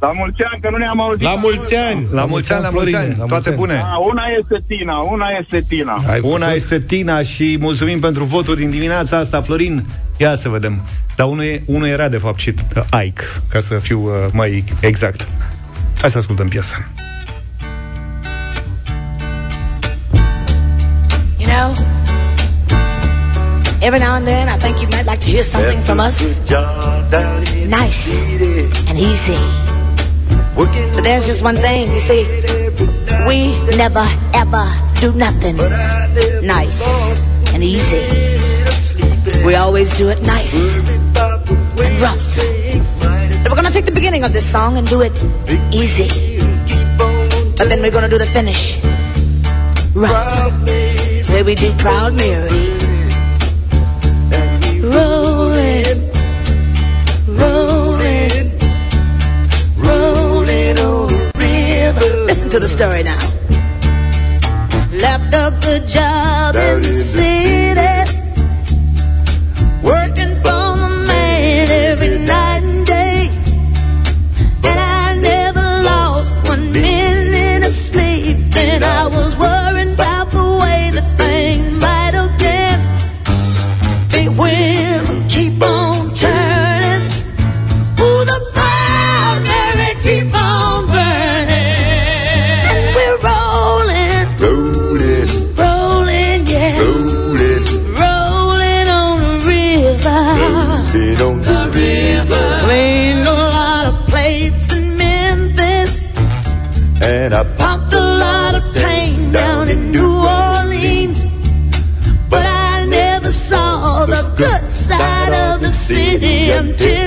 La mulți ani, că nu ne-am auzit. La mulți ani. La mulți ani, la mulți Florine, ani, la toate mulți ani. bune! A, una este Tina, una este Tina. Hai, Una să- este Tina și mulțumim pentru votul din dimineața asta, Florin. Ia să vedem. Dar unul, e, unul era, de fapt, și uh, Ike, ca să fiu uh, mai exact. Hai să ascultăm piesa. You know, every now and then I think you might like to hear something from us. Nice and easy. But there's just one thing, you see, we never ever do nothing nice and easy. We always do it nice and rough. And we're gonna take the beginning of this song and do it easy. But then we're gonna do the finish rough. It's the way we do Proud Mary. Rolling, rolling, rolling on the river. Listen to the story now. Left a good job in the city, city until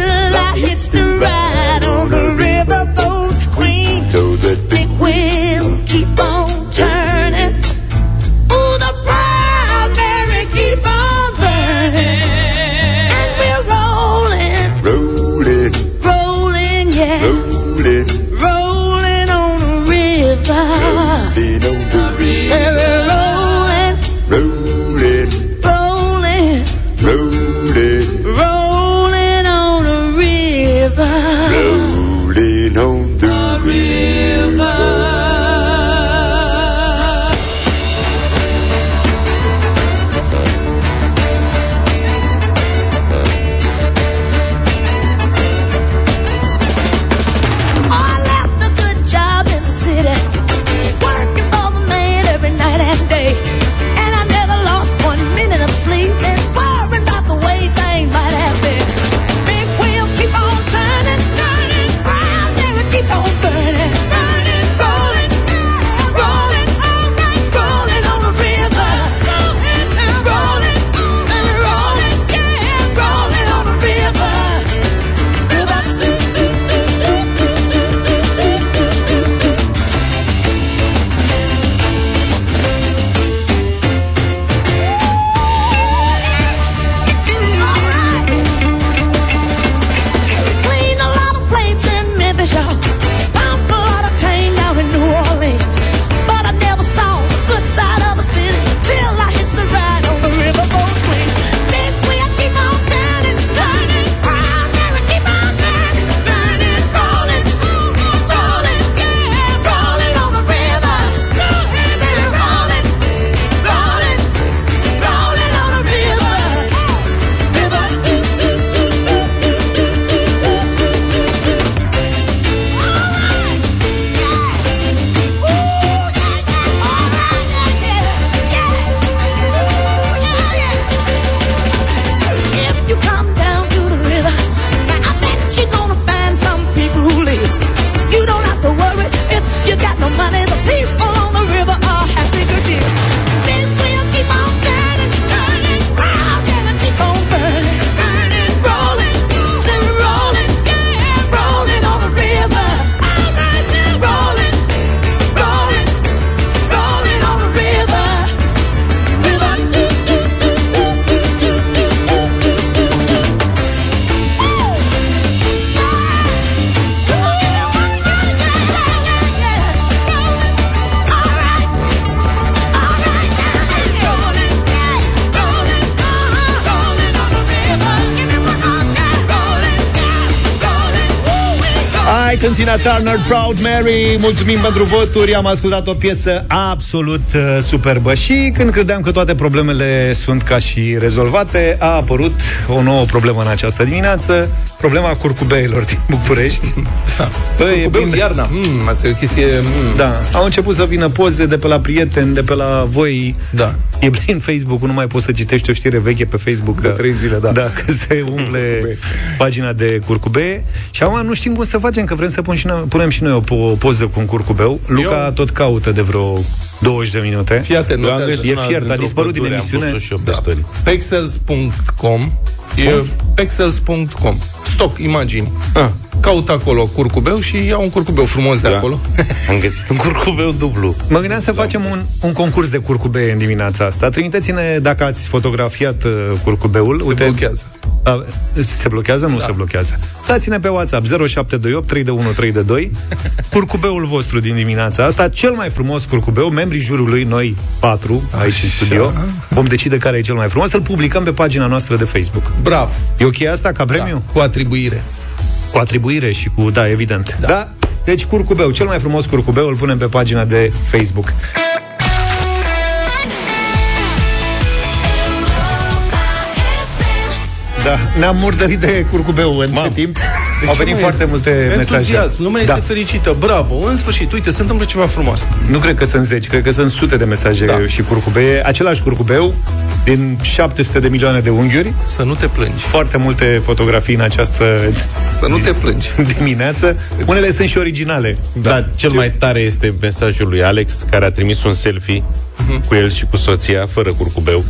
Sunt Tina Turner, Proud Mary Mulțumim pentru voturi. Am ascultat o piesă absolut uh, superbă Și când credeam că toate problemele sunt ca și rezolvate A apărut o nouă problemă în această dimineață Problema curcubeilor din București Băi, e Băi, bine. iarna, mm, asta e o chestie... Mm. Da, au început să vină poze de pe la prieteni, de pe la voi. Da. E plin Facebook, nu mai poți să citești o știre veche pe Facebook. De că- trei zile, da. Da, că se umple pagina de curcubee. Și acum nu știm cum să facem, că vrem să pun și noi, punem și noi o, po- o poză cu un curcubeu. Luca Eu- tot caută de vreo 20 de minute. Fii atent, Eu am notează. găsit E una fiert, a dintr-o dispărut din pădure, emisiune. Am pus-o și eu pe Da. story. Pexels.com E pexels.com Stock, imagini. Ah. Caut acolo curcubeu și iau un curcubeu frumos de Da. acolo. Am găsit un curcubeu dublu. Mă gândeam să facem un, un concurs de curcubee în dimineața asta. Trimiteți-ne dacă ați fotografiat uh, curcubeul. Se blochează. A, se blochează? Nu da. se blochează. Dați-ne pe WhatsApp 0728 321 322 curcubeul vostru din dimineața asta, cel mai frumos curcubeu, membrii jurului, noi patru, aici în studio, vom decide care e cel mai frumos, îl publicăm pe pagina noastră de Facebook. Bravo. E ok asta ca premiu? Da, cu atribuire. Cu atribuire și cu, da, evident. Da. da? Deci curcubeu, cel mai frumos curcubeu îl punem pe pagina de Facebook. Da, ne-am murdărit de curcubeu între Mamă. Timp. Au venit Lumea foarte este multe mesaje. Entuziasm, lumea da. este fericită, bravo, în sfârșit, uite, se întâmplă ceva frumos. Nu cred că sunt zeci, cred că sunt sute de mesaje Da. și curcubee. Același curcubeu din 700 de milioane de unghiuri. Să nu te plângi. Foarte multe fotografii în această Să nu te plângi. dimineață. Unele sunt și originale. Da, cel mai tare este mesajul lui Alex, care a trimis un selfie cu el și cu soția, fără curcubeu,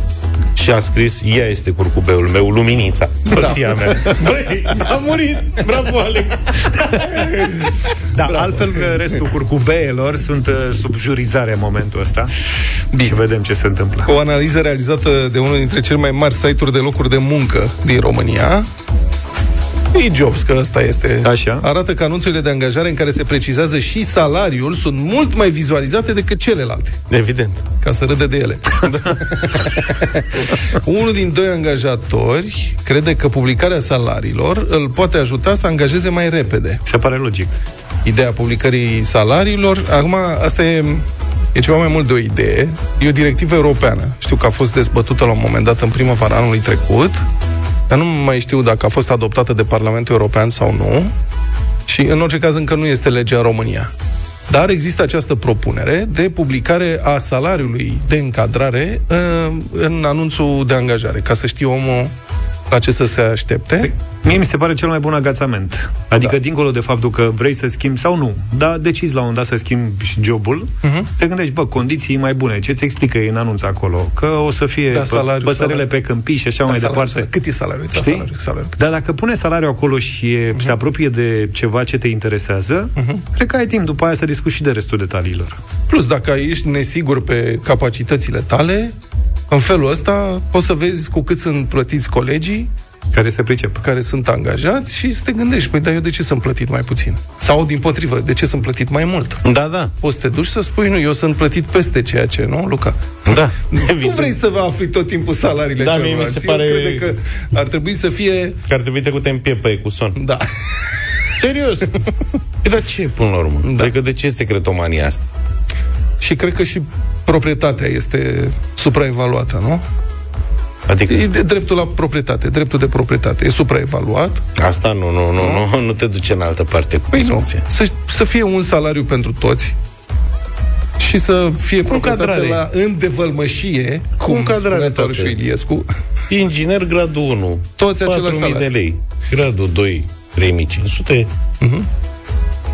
și a scris, ea este curcubeul meu, Luminița, soția da. mea. Băi, a murit! Bravo, Alex! Da, Bravo. altfel că restul curcubeelor sunt uh, sub jurizare în momentul ăsta. Bine. Și vedem ce se întâmplă. O analiză realizată de unul dintre cele mai mari site-uri de locuri de muncă din România, E-Jobs, că ăsta este. Așa. Arată că anunțurile de angajare în care se precizează și salariul sunt mult mai vizualizate decât celelalte. Evident. Ca să râde de ele. Unul din doi angajatori crede că publicarea salariilor îl poate ajuta să angajeze mai repede. Se pare logic. Ideea publicării salariilor, acum asta e E ceva mai mult de o idee. E o directivă europeană. Știu că a fost dezbătută la un moment dat în primăvara anului trecut, dar nu mai știu dacă a fost adoptată de Parlamentul European sau nu. Și în orice caz încă nu este lege în România. Dar există această propunere de publicare a salariului de încadrare uh, în anunțul de angajare, ca să știe omul la ce să se aștepte. Mie mi se pare cel mai bun agațament. Adică, da. dincolo de faptul că vrei să schimbi sau nu, dar decizi la un dat să schimbi și jobul, uh-huh. te gândești, bă, condiții mai bune. Ce ți explică ei în anunț acolo? Că o să fie Da, da, salariu, păsărele salariu. pe câmpii și așa Da, mai salariu, departe. salariu. Cât e salariul? Da, Știi? salariu, salariu. Dar dacă pune salariul acolo și e, uh-huh. se apropie de ceva ce te interesează, uh-huh. cred că ai timp după aia să discuți și de restul detaliilor. Plus, dacă ești nesigur pe capacitățile tale, în felul ăsta poți să vezi cu cât sunt plătiți colegii Care se pricep. care sunt angajați și să te gândești, păi, dar eu de ce sunt plătit mai puțin? Sau, din potrivă, de ce sunt plătit mai mult? Da, da. Poți să te duci să spui, nu, eu sunt plătit peste ceea ce, nu, Luca? Da. Nu vrei să vă afli tot timpul salariile Da, mie mi celorlalți. se pare- Eu cred că ar trebui să fie... Că ar trebui trecute în piept pe cu son. Da. Serios. E, dar ce, până la urmă? Da. Adică de ce e secretomania asta? și cred că și proprietatea este supraevaluată, nu? Adică E de dreptul la proprietate, dreptul de proprietate. E supraevaluat. asta nu, nu, nu, nu, nu te duce în altă parte cu Păi nu. discuția. Să, să fie un salariu pentru toți și să fie proprietate încadrare. la îndevălmășie, cum încadrare spunea toate. Toarășu Iliescu. Inginer gradul 1. Toți același 4.000 de salariu. lei. Gradul 2, 3.500. Uh-huh.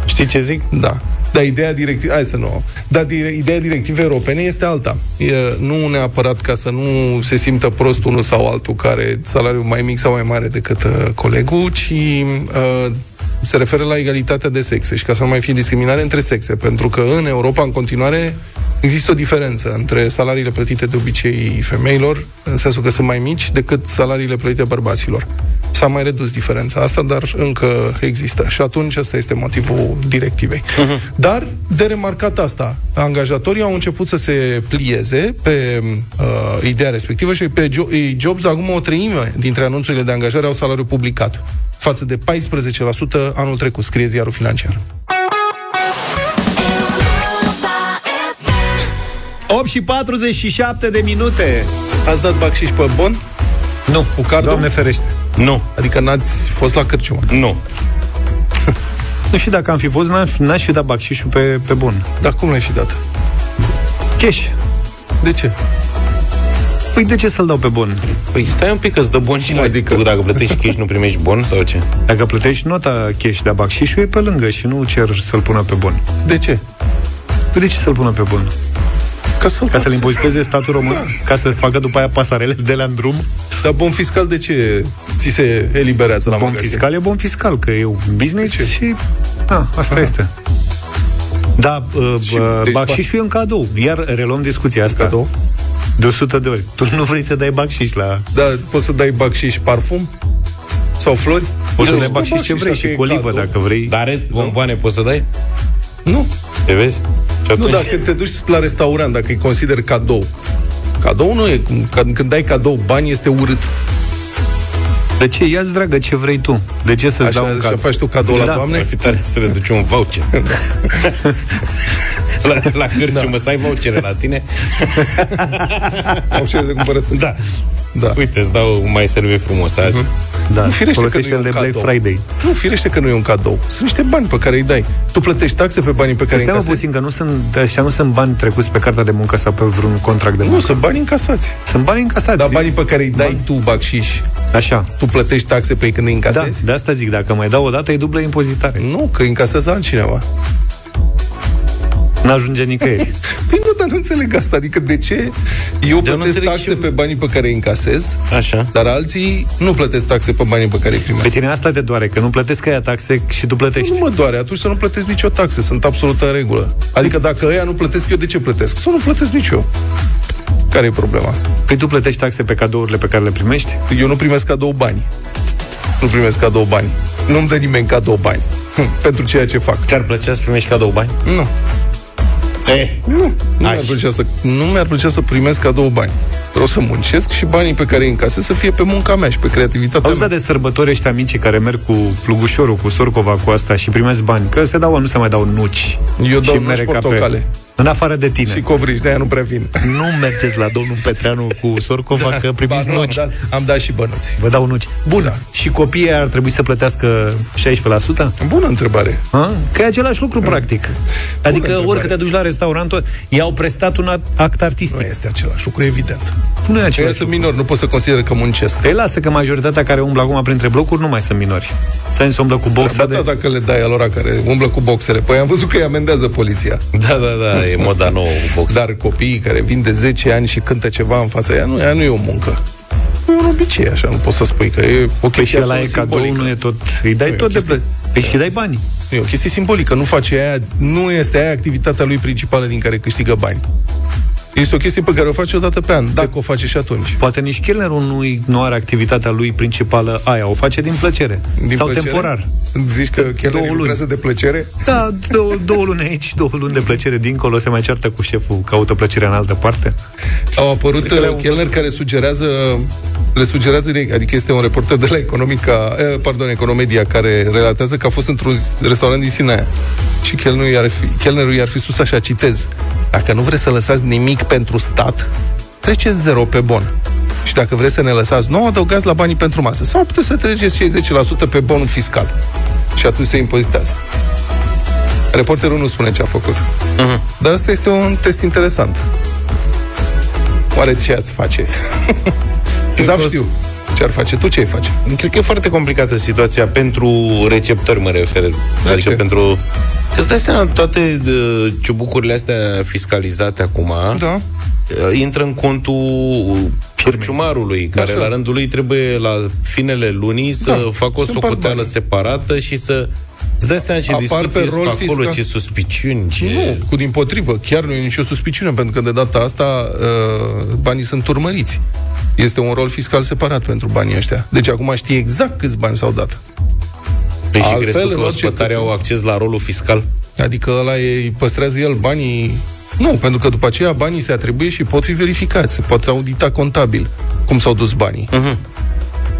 Știi ce zic? Da. Dar ideea directivă, hai să nu. Dar dire, ideea directivei europene este alta. E, nu neapărat ca să nu se simtă prost unul sau altul care salariul mai mic sau mai mare decât uh, colegul, ci uh, se referă la egalitatea de sexe și ca să nu mai fie discriminare între sexe, pentru că în Europa în continuare există o diferență între salariile plătite de obicei femeilor, în sensul că sunt mai mici, decât salariile plătite bărbaților. S-a mai redus diferența asta, dar încă există. Și atunci ăsta este motivul directivei. Uh-huh. Dar, de remarcat asta, angajatorii au început să se plieze pe uh, ideea respectivă și pe jo- Jobs, acum o treime dintre anunțurile de angajare au salariu publicat. față de 14% anul trecut, scrie ziarul financiar. 8 și 47 de minute. Ați dat bacșiș pe bon? Nu, Cu cardul? Doamne ferește. Nu, Adică n-ați fost la cârciumă. nu. Nu știu dacă am fi fost, n-aș, n-aș fi dat bacșișul pe, pe bun. Dar cum l-ai și dat? Cash. De ce? Păi de ce să-l dau pe bun? Păi stai un pic că-ți dă bon și Cum la adică? adică? Dacă plătești cash, nu primești bon sau ce? Dacă plătești nota cash de bacșișul, e pe lângă și nu cer să-l pună pe bun. De ce? Păi de ce să-l pună pe bun? Ca să-l, Ca să-l impoziteze statul român? Da. Ca să facă după aia pasarele de la în drum? Dar bon fiscal de ce ți se eliberează la Bon magazie? fiscal e bon fiscal, că e un business De ce? și... Da, asta Aha. este. Da, uh, Și, uh, deci, bacșișul e un cadou. Iar reluăm discuția asta. Cadou? De 100 de ori. Tu nu vrei să dai bacșiș la... Da, poți să dai bacșiș parfum? Sau flori? Poți să Nu, dai bacșiș ce bacșiș vrei dacă și e colivă cadou. dacă vrei. Dar rest, bomboane poți să dai? Nu, Te vezi? Și atunci... nu, dacă te duci la restaurant, dacă îi consideri cadou. Cadou nu e, cum- când, când dai cadou bani, este urât. De ce? Ia-ți, dragă, ce vrei tu. De ce să-ți Așa, dau un așa cadou? faci tu cadou la Da. doamne? Ar fi tare să le duci un voucher. la, la cârciumă, da. să ai vouchere la tine. Au șer de cumpărături. Da. Da. Uite, îți dau mai serve frumos azi. Da, Nu, firește că folosește nu e el de un Black cadou. Friday. Nu, firește că nu e un cadou. Sunt niște bani pe care îi dai. Tu plătești taxe pe banii pe care îi Stai mă încasezi? puțin, că nu sunt, așa nu sunt bani trecuți pe cartea de muncă sau pe vreun contract de Nu, muncă. sunt bani încasați. Sunt bani încasați. Dar banii pe care îi dai tu, bacșiș, Așa. tu plătești taxe pe ei când îi Da, încasezi? de asta zic, dacă mai dau o dată, e dublă impozitare. Nu, că îi încasează altcineva. N-ajunge nicăieri. Păi nu, dar nu înțeleg asta. Adică de ce eu nu plătesc înțeleg taxe și- pe banii pe care îi încasez, Așa. dar alții nu plătesc taxe pe banii pe care îi Pe primesc? tine asta te doare, că nu plătesc ăia taxe și tu plătești. Nu mă doare, atunci să nu plătesc nicio taxă, sunt absolut în regulă. Adică dacă ăia nu plătesc, eu de ce plătesc? Să nu plătesc nici eu. Care e problema? Păi tu plătești taxe pe cadourile pe care le primești? Eu nu primesc cadou bani. Nu primesc cadou bani. Nu-mi dă nimeni cadou bani. Hm, Pentru ceea ce fac. Ți-ar plăcea să primești cadou bani? Nu. Eh, Nu, nu mi-ar, Aș. plăcea să, nu mi-ar plăcea să primesc cadou bani. Vreau să muncesc și banii pe care îi încasez să fie pe munca mea și pe creativitatea Auzi mea. de sărbători ăștia mici care merg cu plugușorul, cu sorcova, cu asta și primesc bani. Că se dau, nu se mai dau nuci. Eu dau și nuci mere ca pe- portocale. În afară de tine. Și covrici, de-aia nu prea vin. Nu mergeți la domnul Petreanu cu sorcova că primiți Ba, nu, am, nuci. dat, am dat și bănuți. Vă dau nuci. Bun. Și copiii ar trebui să plătească 16%? Bună întrebare. A? Că e același lucru, practic. Adică întrebare. orică te duci la restaurant, tot- i-au prestat un act- act Nu artistic. este același lucru, evident. Nu e Ei același sunt lucru. minori, nu pot să consider că muncesc. Păi lasă că majoritatea care umblă acum printre blocuri nu mai sunt minori. Ți-am zis, umblă cu boxe Ba da, de... dacă le dai alora care umblă cu boxele. Păi am văzut că îi amendează poliția. da, da, da, e moda nouă cu box. Dar copiii care vin de 10 ani și cântă ceva în fața ea, nu, ea nu e o muncă. E un obicei, așa, nu poți să spui că e o Păi și chestie ăla e absolut cadou, simbolică. nu e tot... Îi dai Nu, e tot o de... chestie- plă- Păi și dai bani. E o chestie simbolică, nu face aia, nu este aia activitatea lui principală din care câștigă bani. Este o chestie pe care o face o dată pe an, dacă o face și atunci. Poate nici chelnerul nu, nu are activitatea lui principală aia, o face din plăcere. Din Sau plăcere? temporar. Zici că chelnerii Două luni. lucrează de plăcere? Da, două, două luni aici, două luni de plăcere dincolo, se mai ceartă cu șeful, caută plăcerea în altă parte. Au apărut Cred că le-au uh, chelneri care sugerează le sugerează direct, adică este un reporter de la Economica, eh, pardon, Economedia care relatează că a fost într-un restaurant din Sinaia și chelnerul i-ar fi, chelnerul i-ar fi spus așa, citez dacă nu vreți să lăsați nimic pentru stat treceți zero pe bon și dacă vreți să ne lăsați nouă, adăugați la banii pentru masă. Sau puteți să treceți și 10% pe bonul fiscal. Și atunci se impozitează. Reporterul nu spune ce a făcut. Uh-huh. Dar asta este un test interesant. Oare ce ați face? Zaf că o- știu. Ce ar face? Tu ce ai face? Cred că e foarte complicată situația pentru receptori, mă refer. adică ce? pentru... Că îți dai seama, toate uh, ciubucurile astea fiscalizate acum Da. uh, intră în contul cărciumarului, care Așa. la rândul lui trebuie la finele lunii să Da, facă o să împart socoteală banii. separată și să Îți dai seama ce Apar discuții pe sunt rol pe acolo, fiscal. ce suspiciuni, ce... Nu, cu din potrivă, chiar nu e nicio suspiciune, pentru că de data asta uh, banii sunt urmăriți. Este un rol fiscal separat pentru banii ăștia. Deci acum știi exact câți bani s-au dat. Păi și Altfel, crezi tu în că orice ospătarii cățel- au acces la rolul fiscal? Adică ăla e, îi păstrează el banii... Nu, pentru că după aceea banii se atribuie și pot fi verificați. Se poate audita contabil cum s-au dus banii. Mhm.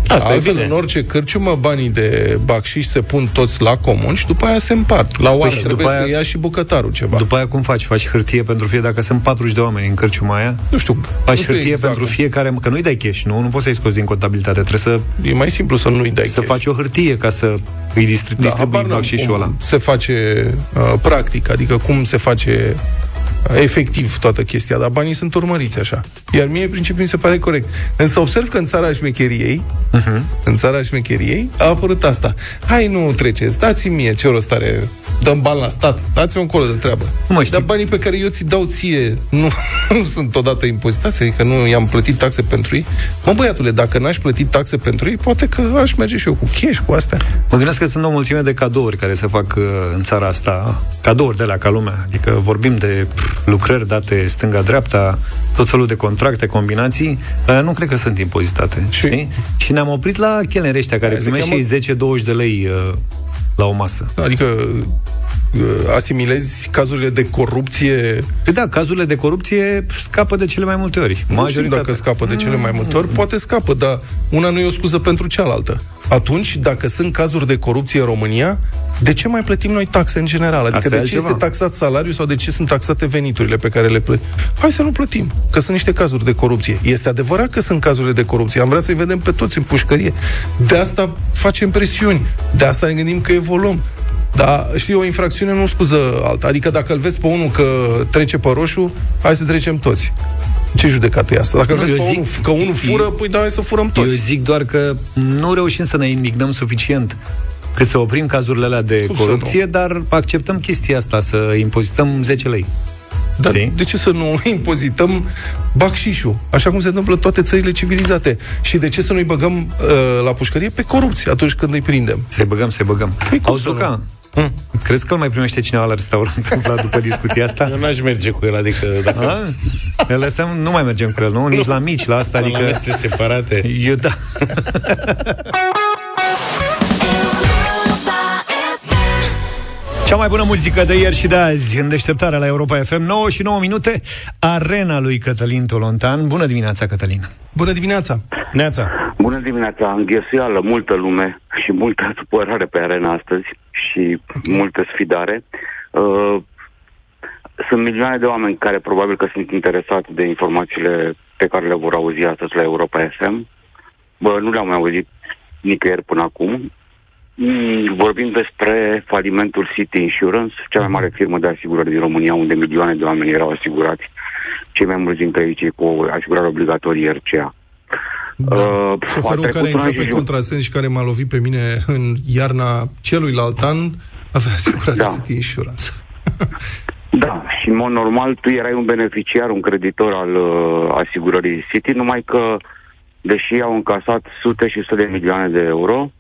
Asta e Altfel, bine. în orice cârciumă, banii de bacșiș se pun toți la comun și după aia se împart. La oară. Păi trebuie După să aia- ia și bucătarul ceva. După aia cum faci? Faci hârtie pentru fie, dacă sunt 40 de oameni în cărciuma aia, nu știu. faci nu știu hârtie exact. pentru fiecare, că nu-i dai cash, nu? Nu poți să-i scoți din contabilitate, trebuie să, E mai simplu să nu-i dai să cash. faci o hârtie ca să îi distri- Da, distribui habar n-am bacșișul cum ăla. se face uh, practic, adică cum se face uh, efectiv toată chestia, dar banii sunt urmăriți așa. Iar mie principiul mi se pare corect. Însă observ că în țara șmecheriei, Mhm. în țara șmecheriei, a apărut asta. Hai, nu treceți, dați-mi mie ce rost are, dăm bani la stat, dați-mi un colo de treabă. Nu mă știi. Dar banii pe care eu ți dau ție nu, nu sunt odată impozitați, adică nu i-am plătit taxe pentru ei. Mă, băiatule, dacă n-aș plăti taxe pentru ei, poate că aș merge și eu cu cash, cu astea. Mă gândesc că sunt o mulțime de cadouri care se fac uh, în țara asta, cadouri de la ca lumea. Adică vorbim de pf, lucrări date stânga-dreapta, tot felul de contracte, combinații, uh, nu cred că sunt impozitate. Și- Știi? Și ne-am oprit la chelneri ăștia care Aia se primesc cheamă- și 10-20 de lei uh, la o masă. Adică uh, asimilezi cazurile de corupție Păi da, cazurile de corupție scapă de cele mai multe ori. Nu știu dacă scapă de cele mai multe ori, poate scapă, dar una nu e o scuză pentru cealaltă. Atunci, dacă sunt cazuri de corupție în România, de ce mai plătim noi taxe în general? Adică Asta e de ce altceva. este taxat salariul sau de ce sunt taxate veniturile pe care le plătim? Hai să nu plătim, că sunt niște cazuri de corupție. Este adevărat că sunt cazurile de corupție. Am vrea să-i vedem pe toți în pușcărie. De asta facem presiuni. De asta ne gândim că evoluăm. Dar, știi, o infracțiune nu scuză alta. Adică dacă îl vezi pe unul că trece pe roșu, hai să trecem toți. Ce judecată e asta? Dacă îl Nu, vezi eu pe zic- unul, că unul fură, păi da, hai să furăm toți. Eu zic doar că nu reușim să ne indignăm suficient că să oprim cazurile alea de Cum să corupție, dar acceptăm chestia asta, să impozităm 10 lei. Dar Știi? de ce să nu impozităm bacșișul? Așa cum se întâmplă în toate țările civilizate. Și de ce să nu-i băgăm uh, la pușcărie pe corupție atunci când îi prindem? Să-i băgăm, să-i băgăm. Păi cum Auzi, să nu? Luca, Hmm. crezi că îl mai primește cineva la restaurant Vlad, după discuția asta? Eu n-aș merge cu el, adică dacă A? Ne lăsăm, nu mai mergem cu el, nu? Nici la mici, la asta, adică... la adică... mese separate. Eu da. Cea mai bună muzică de ieri și de azi în deșteptarea la Europa FM 9 și 9 minute Arena lui Cătălin Tolontan Bună dimineața, Cătălin Bună dimineața! Neața Bună dimineața, înghesuială, multă lume și multă supărare pe arena astăzi și multă sfidare. Uh, sunt milioane de oameni care probabil că sunt interesați de informațiile pe care le vor auzi astăzi la Europa FM. Bă, nu le-am mai auzit nicăieri până acum. Mm, Vorbim despre falimentul City Insurance, cea mai mare firmă de asigurări din România, unde milioane de oameni erau asigurați, cei mai mulți dintre ei cei cu asigurare obligatorie RCA. Da. Uh, a Șoferul trecut care un intră an și pe jum- contrasens și care m-a lovit pe mine în iarna celuilalt an avea asigurare Da. City Insurance. Da, și în mod normal tu erai un beneficiar, un creditor al uh, asigurării City, numai că, deși au încasat sute și sute de milioane de euro,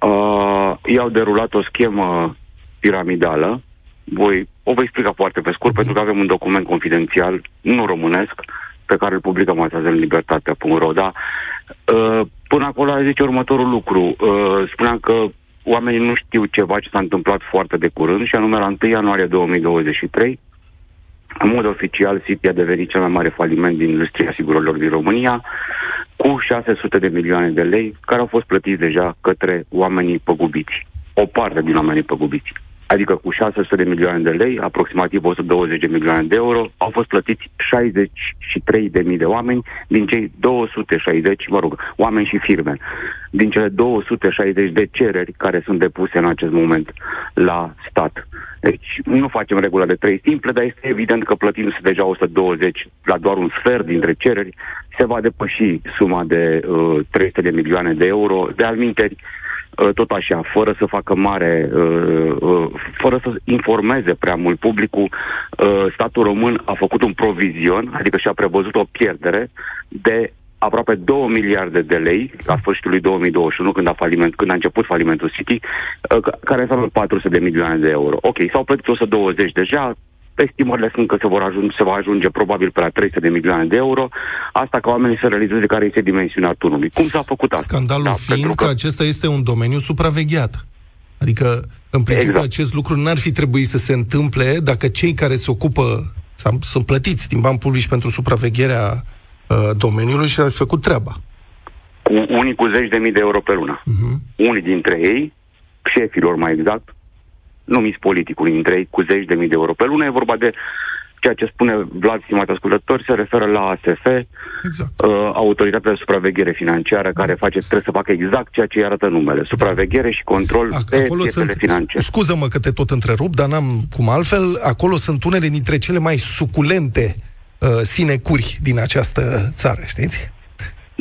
uh, i-au derulat o schemă piramidală. Voi, o voi explica foarte pe scurt, pentru că avem un document confidențial, nu românesc, pe care îl publicăm astăzi în libertatea.ro, da? Uh, până acolo aș zice următorul lucru. Uh, spuneam că oamenii nu știu ceva ce s-a întâmplat foarte de curând și anume la 1 ianuarie 2023 în mod oficial, City a devenit cel mai mare faliment din industria asigurărilor din România, cu 600 de milioane de lei, care au fost plătiți deja către oamenii păgubiți. O parte din oamenii păgubiți. Adică cu 600 de milioane de lei, aproximativ 120 de milioane de euro, au fost plătiți 63 de mii de oameni din cei 260, mă rog, oameni și firme, din cele 260 de cereri care sunt depuse în acest moment la stat. Deci nu facem regula de trei simple, dar este evident că plătim deja 120 la doar un sfert dintre cereri, se va depăși suma de uh, 300 de milioane de euro. De alminteri, uh, tot așa, fără să facă mare, uh, uh, fără să informeze prea mult publicul, uh, statul român a făcut un provizion, adică și-a prevăzut o pierdere de aproape 2 miliarde de lei la sfârșitul lui 2021, când a, faliment, când a început falimentul City, uh, ca- care înseamnă 400 de milioane de euro. Ok, s-au plătit 120 deja, estimările sunt că se, vor ajunge, se va ajunge probabil pe la 300 de milioane de euro, asta ca oamenii să realizeze care este dimensiunea turnului. Cum s-a făcut asta? Scandalul Da, fiind pentru că acesta este un domeniu supravegheat. Adică, în principiu, Exact. acest lucru n-ar fi trebuit să se întâmple dacă cei care se ocupă, sau sunt plătiți din bani publici pentru supravegherea uh, domeniului și ar fi făcut treaba. cu unii cu zeci de mii de euro pe lună. Unii dintre ei, șefilor mai exact, numiți politic, unii dintre ei cu zeci de mii de euro pe lună, e vorba de ceea ce spune Vlad, stimați ascultători, se referă la ASF, Exact. uh, Autoritatea de Supraveghere Financiară, care face, trebuie să facă exact ceea ce îi arată numele. Supraveghere și control Ac- pe Acolo piețele sunt, financiare. scuză-mă că te tot întrerup, dar n-am cum altfel, acolo sunt unele dintre cele mai suculente uh, sinecuri din această țară, știți?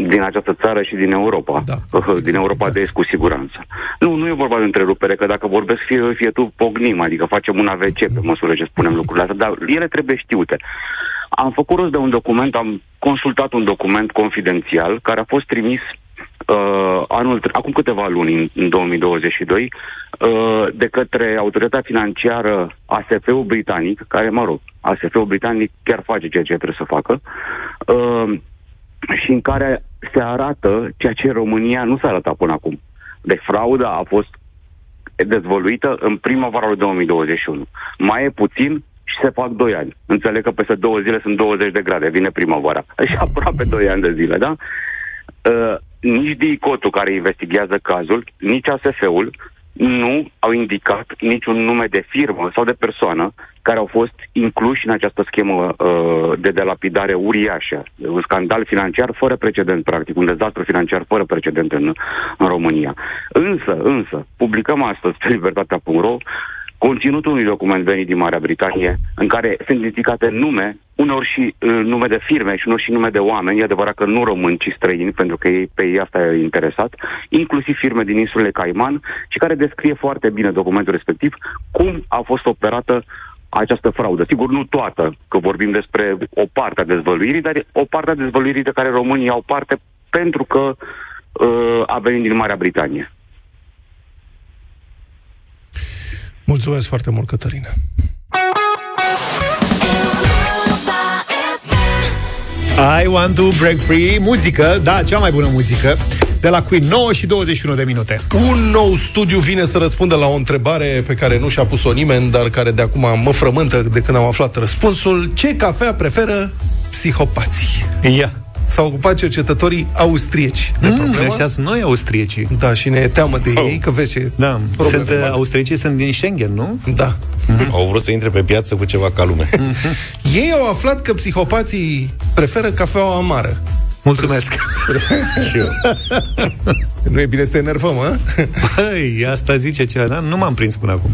Din această țară și din Europa. Da. din Europa Exact. de Est, cu siguranță. Nu, nu e vorba de întrerupere, că dacă vorbesc fie, fie tu pognim, adică facem un AVC pe măsură ce spunem lucrurile astea, dar ele trebuie știute. Am făcut rost de un document, am consultat un document confidențial care a fost trimis uh, anul, tre- acum câteva luni, în, în 2022, uh, de către autoritatea financiară ASF-ul britanic, care, mă rog, ASF-ul britanic chiar face ceea ce trebuie să facă, uh, și în care se arată ceea ce România nu s-a arătat până acum. De fraudă a fost dezvăluită în primăvara lui 2021. Mai e puțin și se fac 2 ani. Înțeleg că peste două zile sunt 20 de grade, vine primăvara. Și aproape 2 ani de zile, da? Uh, nici DICOT-ul care investigează cazul, nici ASF-ul nu au indicat niciun nume de firmă sau de persoană care au fost incluși în această schemă uh, de delapidare uriașă. Un scandal financiar fără precedent, practic, un dezastru financiar fără precedent în, în România. Însă, însă, publicăm astăzi pe libertatea.ro conținutul unui document venit din Marea Britanie, în care sunt indicate nume, uneori și uh, nume de firme și uneori și nume de oameni, e adevărat că nu români, ci străini, pentru că ei, pe ei asta e interesat, inclusiv firme din insulele Caiman, și care descrie foarte bine documentul respectiv cum a fost operată această fraudă. Sigur, nu toată, că vorbim despre o parte a dezvăluirii, dar e o parte a dezvăluirii de care românii au parte pentru că uh, a venit din Marea Britanie. Mulțumesc foarte mult, Cătălina. I want to break free Muzică, da, cea mai bună muzică De la Queen, 9 și 21 de minute Un nou studiu vine să răspundă la o întrebare pe care nu și-a pus-o nimeni, dar care de acum mă frământă de când am aflat răspunsul. Ce cafea preferă psihopații? Ia S-au ocupat cercetătorii austrieci de mm, problemă. Ăștia sunt noi austriecii Da, și ne e teamă de ei, că vezi ce Da, probleme sunt, uh, fac. austriecii sunt din Schengen, nu? Da. Au vrut să intre pe piață cu ceva ca lume. Ei au aflat că psihopații preferă cafeaua amară. Mulțumesc și eu. Nu e bine să te enervăm, a? Băi, asta zice ceva, da? Nu m-am prins până acum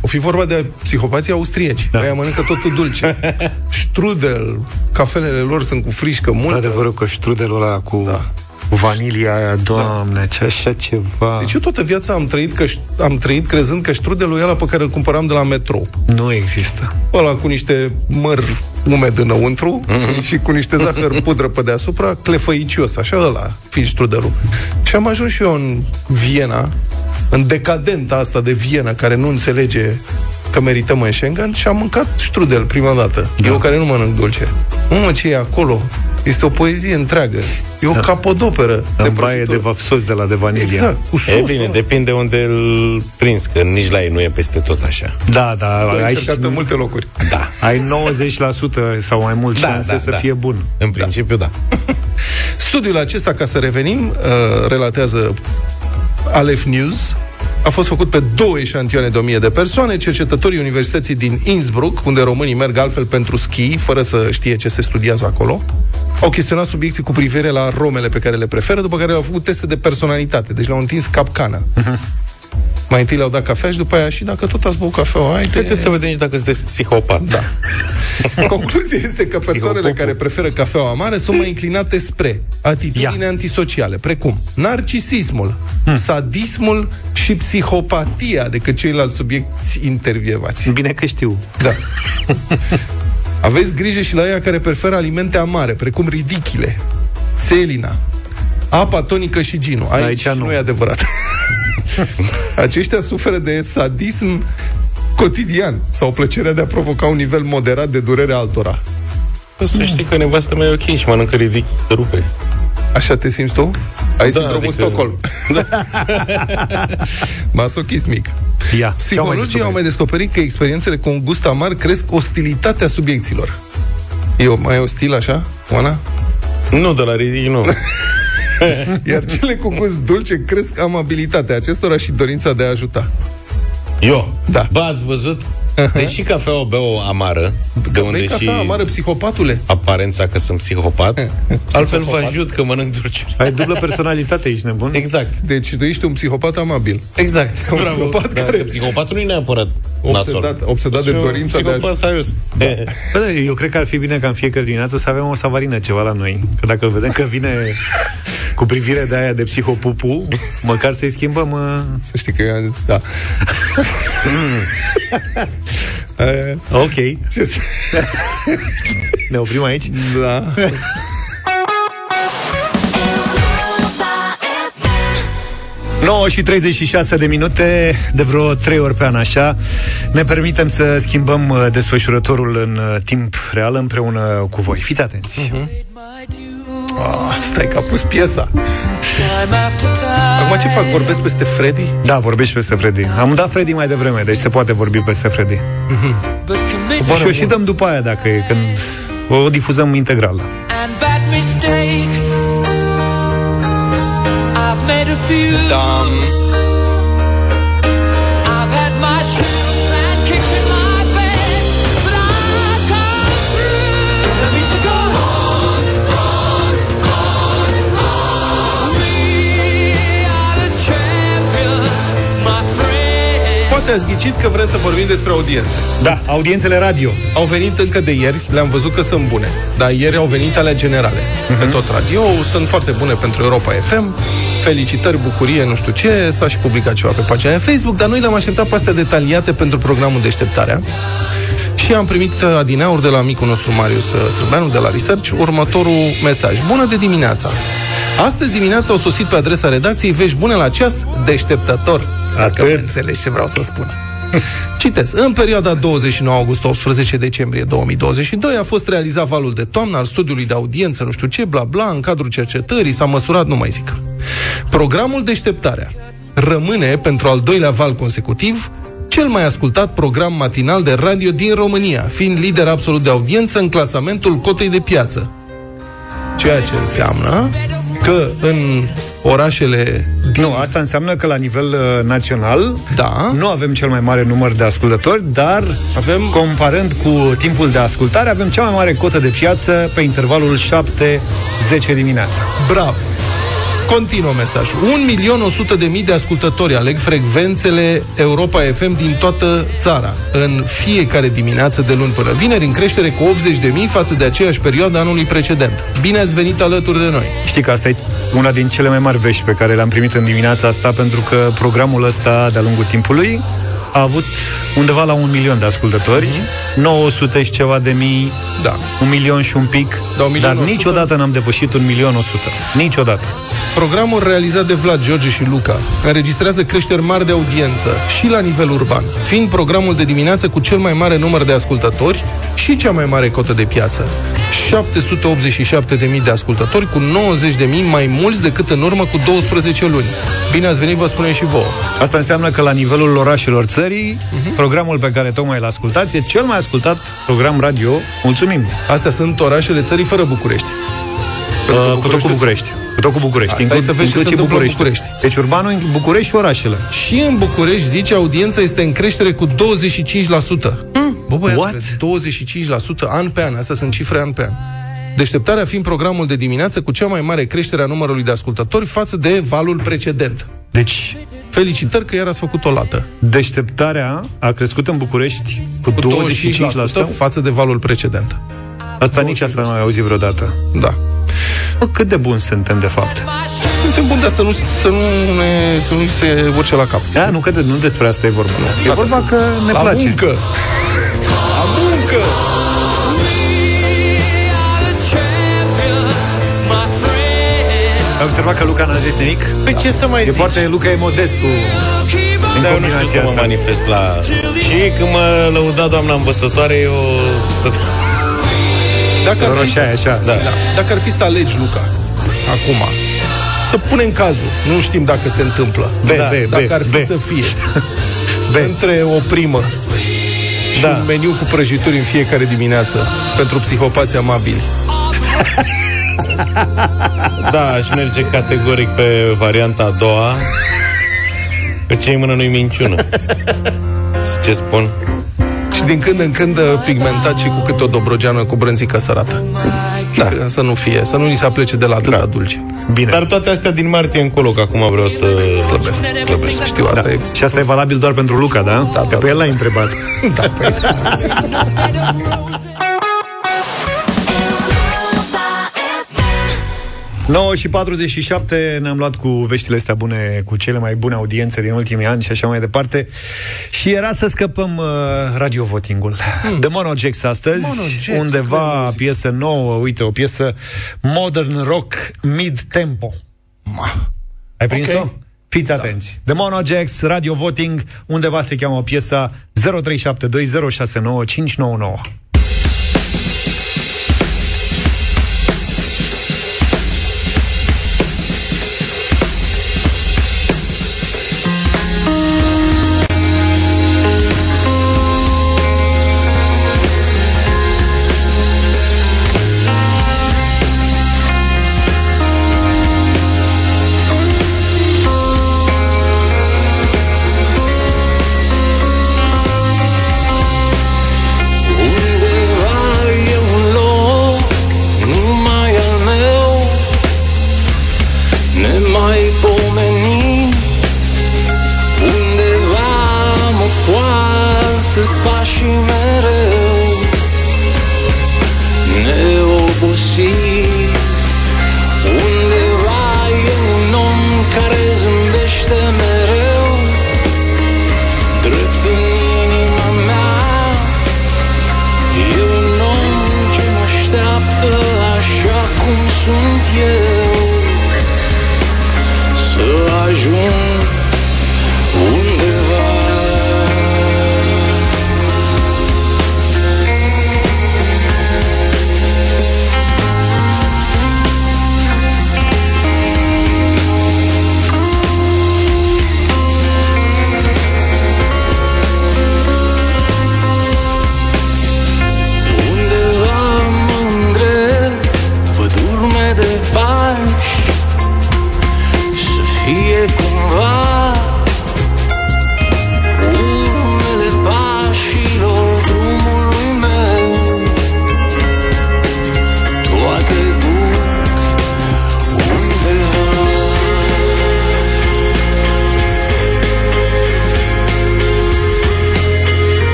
O fi vorba de psihopații austrieci. Da. Da. Aia mănâncă totul dulce. Strudel, cafelele lor sunt cu frișcă multă. Adevărul că strudelul ăla cu Da. Vanilia aia, doamne, ce așa ceva Deci eu toată viața am trăit, că, am trăit crezând că strudelul e ăla pe care îl cumpăram de la metrou. Nu există Ăla cu niște măr umed înăuntru Mhm. și cu niște zahăr pudră pe deasupra, clefăicios, așa ăla fiind strudelul. Și am ajuns și eu în Viena, în decadenta asta de Viena, care nu înțelege că merităm în Schengen și am mâncat strudel prima dată. Da. Eu care nu mănânc dulce. Mă, ce e acolo? Este o poezie întreagă. E o da. capodoperă de În baie de prăjitură. va- sos de la de vanilia Exact, cu E sosul bine, ăla. depinde unde îl prins, că nici la ei nu e peste tot așa. Da, da, Ai ai, încercat în multe locuri. Da. ai 90% sau mai mult Da, șanse da, să da. fie bun În principiu, da. Studiul acesta, ca să revenim, uh, relatează Aleph News, a fost făcut pe două eșantioane de 1000 de persoane, cercetătorii Universității din Innsbruck, unde românii merg altfel pentru schi, fără să știe ce se studiază acolo, au chestionat subiecții cu privire la romele pe care le preferă, după care au făcut teste de personalitate, deci le-au întins capcană. Mai întâi le-au dat cafea și după aia și dacă tot ați băut cafea, haide... Haideți să vedem și dacă sunteți psihopat. Da. Concluzia este că persoanele Psihopopul. care preferă cafeaua amară sunt mai inclinate spre atitudine Ia. antisociale, precum narcisismul, sadismul și psihopatia decât ceilalți subiecti intervievați. Bine că știu Da. Aveți grijă și la ea care preferă alimente amare, precum ridichile, țelina, apa tonică și ginul. Aici, Aici nu. nu. nu e adevărat. Aceștia suferă de sadism cotidian sau plăcerea de a provoca un nivel moderat de durere altora. Bă, Să știi că nevastă mea e ok și mănâncă ridic, te rupe. Așa te simți tu? Ai Da, sindromul adică- Stockholm. Masochist mic. Ia, ce au mai Psihologii descoperit? au mai descoperit că experiențele cu un gust amar cresc ostilitatea subiecților. E o- mai ostil așa, Oana? Nu, de la ridic nu. Iar cele cu gust dulce cresc amabilitatea acestora și dorința de a ajuta. Eu. Da. Bă, ați văzut? Deși cafeaua beau amară, de unde Bei și cafea amară, psihopatule. aparența că sunt psihopat, altfel vă Psihopat. ajut că mănânc dulciuri. Ai dublă personalitate, ești nebun? Exact. Deci tu ești un psihopat amabil. Exact. Un Bravo. psihopat Da, care- că Psihopatul nu e neapărat Obsedat- nasol. obsedat de Și un dorința de a- Psihopat haios. Bă, da, eu cred că ar fi bine ca în fiecare dimineață să avem o savarină ceva la noi. Că dacă îl vedem că vine cu privire de aia de psihopupu, măcar să-i schimbăm... Uh... Să știi că... Da. E, Ok, ce să... ne oprim aici? Da. 9 și 36 de minute, de vreo 3 ori pe an așa, ne permitem să schimbăm uh, desfășurătorul în uh, timp real împreună cu voi. Fiți atenți! Uh-huh. Ah, stai că a pus piesa. Acum ce fac? Vorbesc peste Freddy? Da, vorbești peste Freddy. Am dat Freddy mai devreme, deci se poate vorbi peste Freddy. Și o și dăm după aia, dacă e, când o difuzăm integral. and bad mistakes. I've made a few. Da. I've had my share of bad kicks in my bed, but I've come through. Let me to go on, on, on, on. We are the champions, my friend. Poate ați ghicit că vrem să vorbim despre audiențe. Da, audiențele radio. Au venit încă de ieri, le-am văzut că sunt bune. Dar ieri au venit alea generale. Uh-huh. Pe tot radio sunt foarte bune pentru Europa FM. Felicitări, bucurie, nu știu ce. S-a și publicat ceva pe pagina de Facebook, dar noi le-am așteptat pe astea detaliate pentru programul Deșteptarea. Și am primit uh, adineauri de la amicul nostru Marius uh, Străbeanu de la Research următorul mesaj. Bună de dimineața! Astăzi dimineața au sosit pe adresa redacției vești bune la ceas deșteptător. Dacă Atât. înțelegi ce vreau să spun. Citez. În perioada 29 august-18 decembrie 2022 a fost realizat valul de toamnă al studiului de audiență, nu știu ce, bla bla, în cadrul cercetării, s-a măsurat, nu mai zic. Programul Deșteptarea rămâne, pentru al doilea val consecutiv, cel mai ascultat program matinal de radio din România, fiind lider absolut de audiență în clasamentul cotei de piață. Ceea ce înseamnă că în orașele Nu, asta înseamnă că la nivel uh, național Da. nu avem cel mai mare număr de ascultători, dar Avem- comparând cu timpul de ascultare, avem cea mai mare cotă de piață pe intervalul 7-10 dimineața. Bravo! Continuă mesajul. 1.100.000 de ascultători aleg frecvențele Europa FM din toată țara, în fiecare dimineață de luni până vineri, în creștere cu 80.000 față de aceeași perioadă anului precedent. Bine ați venit alături de noi! Știi că asta e una din cele mai mari vești pe care le-am primit în dimineața asta, pentru că programul ăsta, de-a lungul timpului, a avut undeva la un milion de ascultători, 900 și ceva de mii, Da. un milion și un pic, Da, un milion dar 100. niciodată n-am depășit un milion 100. Niciodată. Programul realizat de Vlad, George și Luca înregistrează creșteri mari de audiență și la nivel urban, fiind programul de dimineață cu cel mai mare număr de ascultători și cea mai mare cotă de piață. 787.000 de ascultători cu 90.000 mai mulți decât în urmă cu 12 luni. Bine ați venit, vă spunem și vouă. Asta înseamnă că la nivelul orașelor țării, Mhm. programul pe care tocmai l ascultați e cel mai ascultat program radio. Mulțumim! Astea sunt orașele țării fără București. Uh, cu tot cu București. Cu tot cu București. Asta e să vezi ce se inclusiv întâmplă în București. Deci urbanul, în București și orașele. Și în București, zice, audiența este în creștere cu 25%. Bă, băiatule, What? 25% an pe an. Astea sunt cifre an pe an. Deșteptarea fiind programul de dimineață cu cea mai mare creștere a numărului de ascultători față de valul precedent. Deci, Felicitări că iar ați făcut o lată. deșteptarea a crescut în București cu, Cu 25%. 25% față de valul precedent. Asta nici asta nu am mai auzit vreodată. Da. Bă, cât de buni suntem, de fapt. Suntem buni, dar să nu, să nu, ne, să nu se urce la cap. Da, nu, că de, nu despre asta e vorba. e Gata, vorba să- că ne la place. muncă! La muncă! We are the champions, my friend. Ai observat că Luca n-a zis nimic? Păi ce să mai E zici? foarte, Luca e modest cu... Keep on În Dar eu nu știu combinația să mă asta. manifest la... Și când mă lăuda doamna învățătoare, eu stăteam... Dacă ar, fi, Roșaia, așa. da. dacă ar fi să alegi, Luca, acum, să punem cazul, nu știm dacă se întâmplă, B, da, B, dacă B, ar fi B. să fie B. între o primă și Da. un meniu cu prăjituri în fiecare dimineață pentru psihopați amabili. Da, aș merge categoric pe varianta a doua Că ce în mână nu-i minciună Ce spun? Și din când în când uh, pigmentat și cu câte o dobrogeană cu brânzică sărată. Da. Să nu fie, să nu ni se aplece de la atâta da. dulce. Bine. Dar toate astea din martie încolo, că acum vreau să... Slăbesc, slăbesc. Știu, asta Da. e... Și asta e valabil doar pentru Luca, da? Da, Că da, pe el da. l-ai întrebat. Da, păi, 9 și 47 ne-am luat cu veștile astea bune, cu cele mai bune audiențe din ultimii ani și așa mai departe. Și era să scăpăm uh, radio votingul. Hmm. De Mono Jax astăzi, Mono Jax, undeva cred, muzică. piesă nouă, uite, o piesă modern rock mid-tempo. Ma. Ai prins-o? Ok. Fiți atenți. The Mono Jax, Radio Voting, undeva se cheamă piesa 0372069599.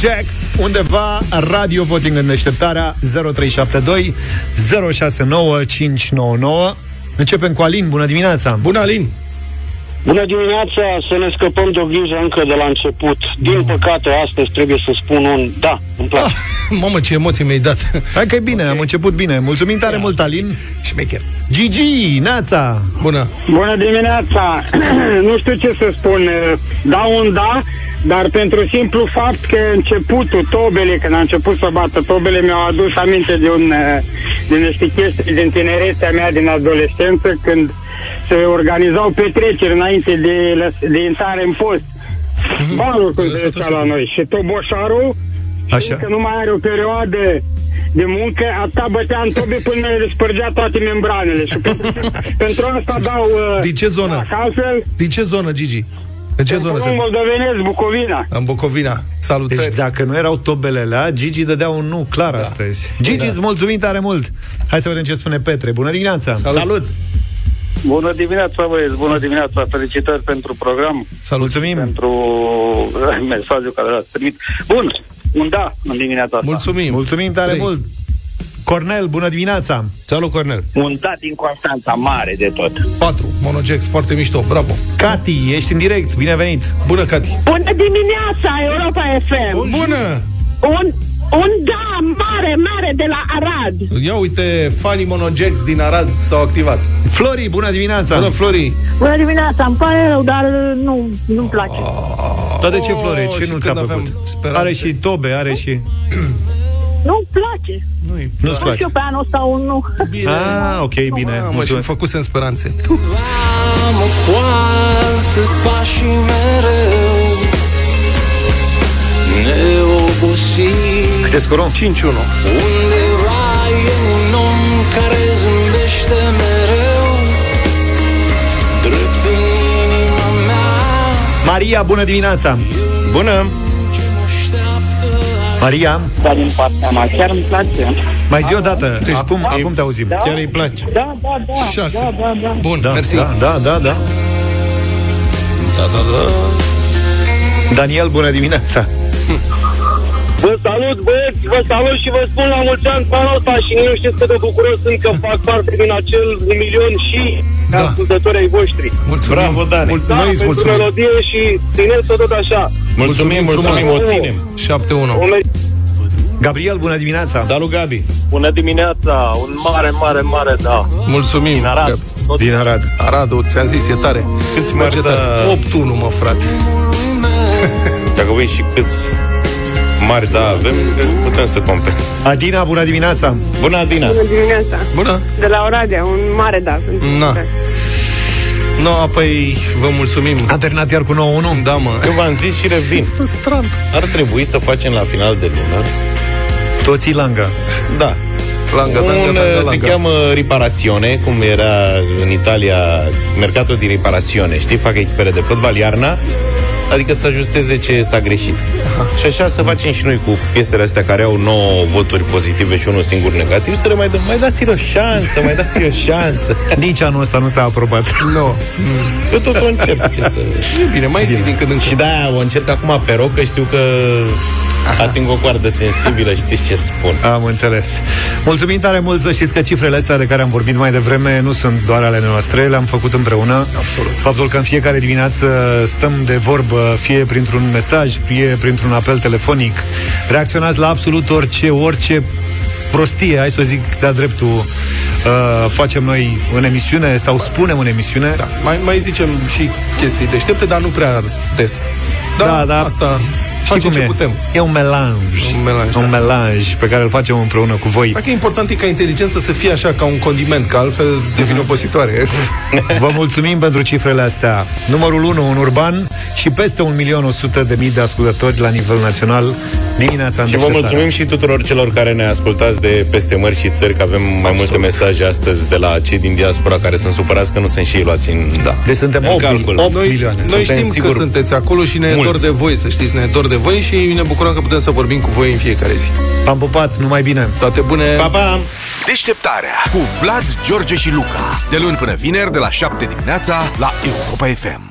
The Mono Jacks, undeva radio voting în deșteptarea 0372 069 599. Începem cu Alin, bună dimineața! Bună, Alin! Bună dimineața, să ne scăpăm de o grijă încă de la început. Din păcate, astăzi trebuie să spun un da, îmi place. Ah, mamă, ce emoții mi-ai dat. Hai că e bine, am început bine. Mulțumim tare mult, Alin. Șmecher. Gigi, Neața. Bună. Bună dimineața! nu știu ce să spun. Dau un da, dar pentru simplu fapt că începutul, tobele, când a început să bată tobele, mi-au adus aminte de, un, eh, de niște chestii din tinerețea mea, din adolescență, când se organizau petreceri înainte de, de intrare în post. Balul, cum se zicea la noi. Și toboșarul, Așa. că nu mai are o perioadă de muncă, atâta bătea în tobe până le spărgea toate membranele. Și pentru, pentru asta dau... uh, Din ce zonă? Da, că altfel, Din ce zonă, Gigi? În ce zonă în se... moldovenesc, Bucovina. În Bucovina. Salutări. Deci dacă nu erau tobelele alea, Gigi dădea un nu clar da. astăzi. Gigi, Da. îți mulțumim tare mult. Hai să vedem ce spune Petre. Bună dimineața. Salut. Salut. Bună dimineața, băieți, bună dimineața, felicitări pentru program, Salut. Mulțumim. pentru uh, mesajul care l-ați primit. Bun, un da în dimineața asta. Mulțumim. Mulțumim tare Trei. mult. Cornel, bună dimineața. Salut, Cornel. Un da din Constanța, mare de tot. 4. Monogex, foarte mișto. Bravo. Cati, ești în direct. Bine venit. Bună, Cati. Bună dimineața, Europa FM! Bună! Un, un da mare, mare de la Arad. Ia uite, fanii Monogex din Arad s-au activat. Flori, bună dimineața. Bună, Flori. Bună dimineața, îmi pare rău, dar nu, nu-mi place. Dar de ce, Oh, Flori? Ce și nu ți-a când aveam plăcut? speranțe. Are și tobe, are și... Nu-mi place. Nu-i Nu-ți Nu place. știu pe anul ăsta un nu. bine. Ah, ok, bine. Mamă, și Mulțumesc. făcusem speranțe. Am poartă pașii mereu Neobosit Câte scorăm? 5-1. Undeva e un om care zâmbește mereu Drept în inima mea Maria, bună dimineața. Bună! Ce mă așteaptă Maria, Da, din partea mea, chiar îmi place. mai zi o dată. Deci, acum, acum te auzim. Chiar îi place. Da, da, da, 6. da, da, da. Bun, Da, mersi. da, da, da, da. da, da, da. Daniel, bună dimineața. Vă salut, băieți, vă salut și vă spun la mulți ani pe anul ăsta și nu știți cât de bucuros sunt că fac parte din acel milion și Da. ascultători ai voștri. Mulțumim. Bravo, Dani. Mul- Da, Noi îți pentru mulțumim. melodie și țineți-o tot așa. Mulțumim, mulțumim, o ținem. 7-1. O mer- Gabriel, bună dimineața. Salut, Gabi. Bună dimineața, un mare, mare, mare da. Mulțumim. Din Arad. Gab- Din Arad. Aradul, ți-am zis, e tare. Câți Merge mari, tare. da. 8-1, mă, frate. Dacă voi și câți mari da avem, putem să compensăm. Adina, bună dimineața. Bună, Adina! Bună dimineața. Bună. De la Oradea, un mare da. pentru Na. tine. No, apoi vă mulțumim. A terminat iar cu 9-1. Da, mă. Eu v-am zis și revin. Frustrant. Ar trebui să facem la final de lună. Toții langa. Da. Langa, langa, Un, langa, se langa. cheamă riparazione, cum era în Italia mercatul de riparazione, știi? Fac echipele de fotbal iarna, adică să ajusteze ce s-a greșit. Și așa să facem și noi cu piesele astea care au 9 voturi pozitive și unul singur negativ, să le mai dăm. Mai dați-le o șansă, mai dați-le o șansă. Nici anul ăsta nu s-a aprobat. Nu. Eu tot o încerc, ce să... E bine, mai zi din când în Și când. de-aia o încerc acum pe roc, că știu că ating o coardă sensibilă, știți ce spun. Am înțeles. Mulțumim tare mult să știți că cifrele astea de care am vorbit mai devreme nu sunt doar ale noastre, le-am făcut împreună. Absolut. Faptul că în fiecare dimineață stăm de vorbă, fie printr-un mesaj, fie printr-un apel telefonic, reacționați la absolut orice, orice prostie, hai să o zic de-a dreptul, uh, facem noi în emisiune sau spunem în emisiune. Da, mai, mai zicem și chestii deștepte, dar nu prea des. Da, Da, da. Asta Știi facem cum ce e? putem. E un melanj. Un melanj, Un da. melanj pe care îl facem împreună cu voi. Dacă e important e ca inteligența să fie așa ca un condiment, că altfel devine obositoare. Vă mulțumim pentru cifrele astea. Numărul 1 în urban și peste 1.100.000 de mii de ascultători la nivel național dimineața în Și vă deșteptarea. mulțumim și tuturor celor care ne ascultați de peste mări și țări, că avem mai multe mesaje astăzi de la cei din diaspora care sunt supărați că nu sunt și ei luați în, Da. Deci suntem în 8, calcul. 8 Noi, milioane. noi Suntem știm sigur că sunteți acolo și ne e mulți. dor de voi, să știți, ne e dor de voi și ne bucurăm că putem să vorbim cu voi în fiecare zi. Am pupat, numai bine. Toate bune! Pa, pa! Deșteptarea cu Vlad, George și Luca. De luni până vineri, de la 7 dimineața, la Europa FM.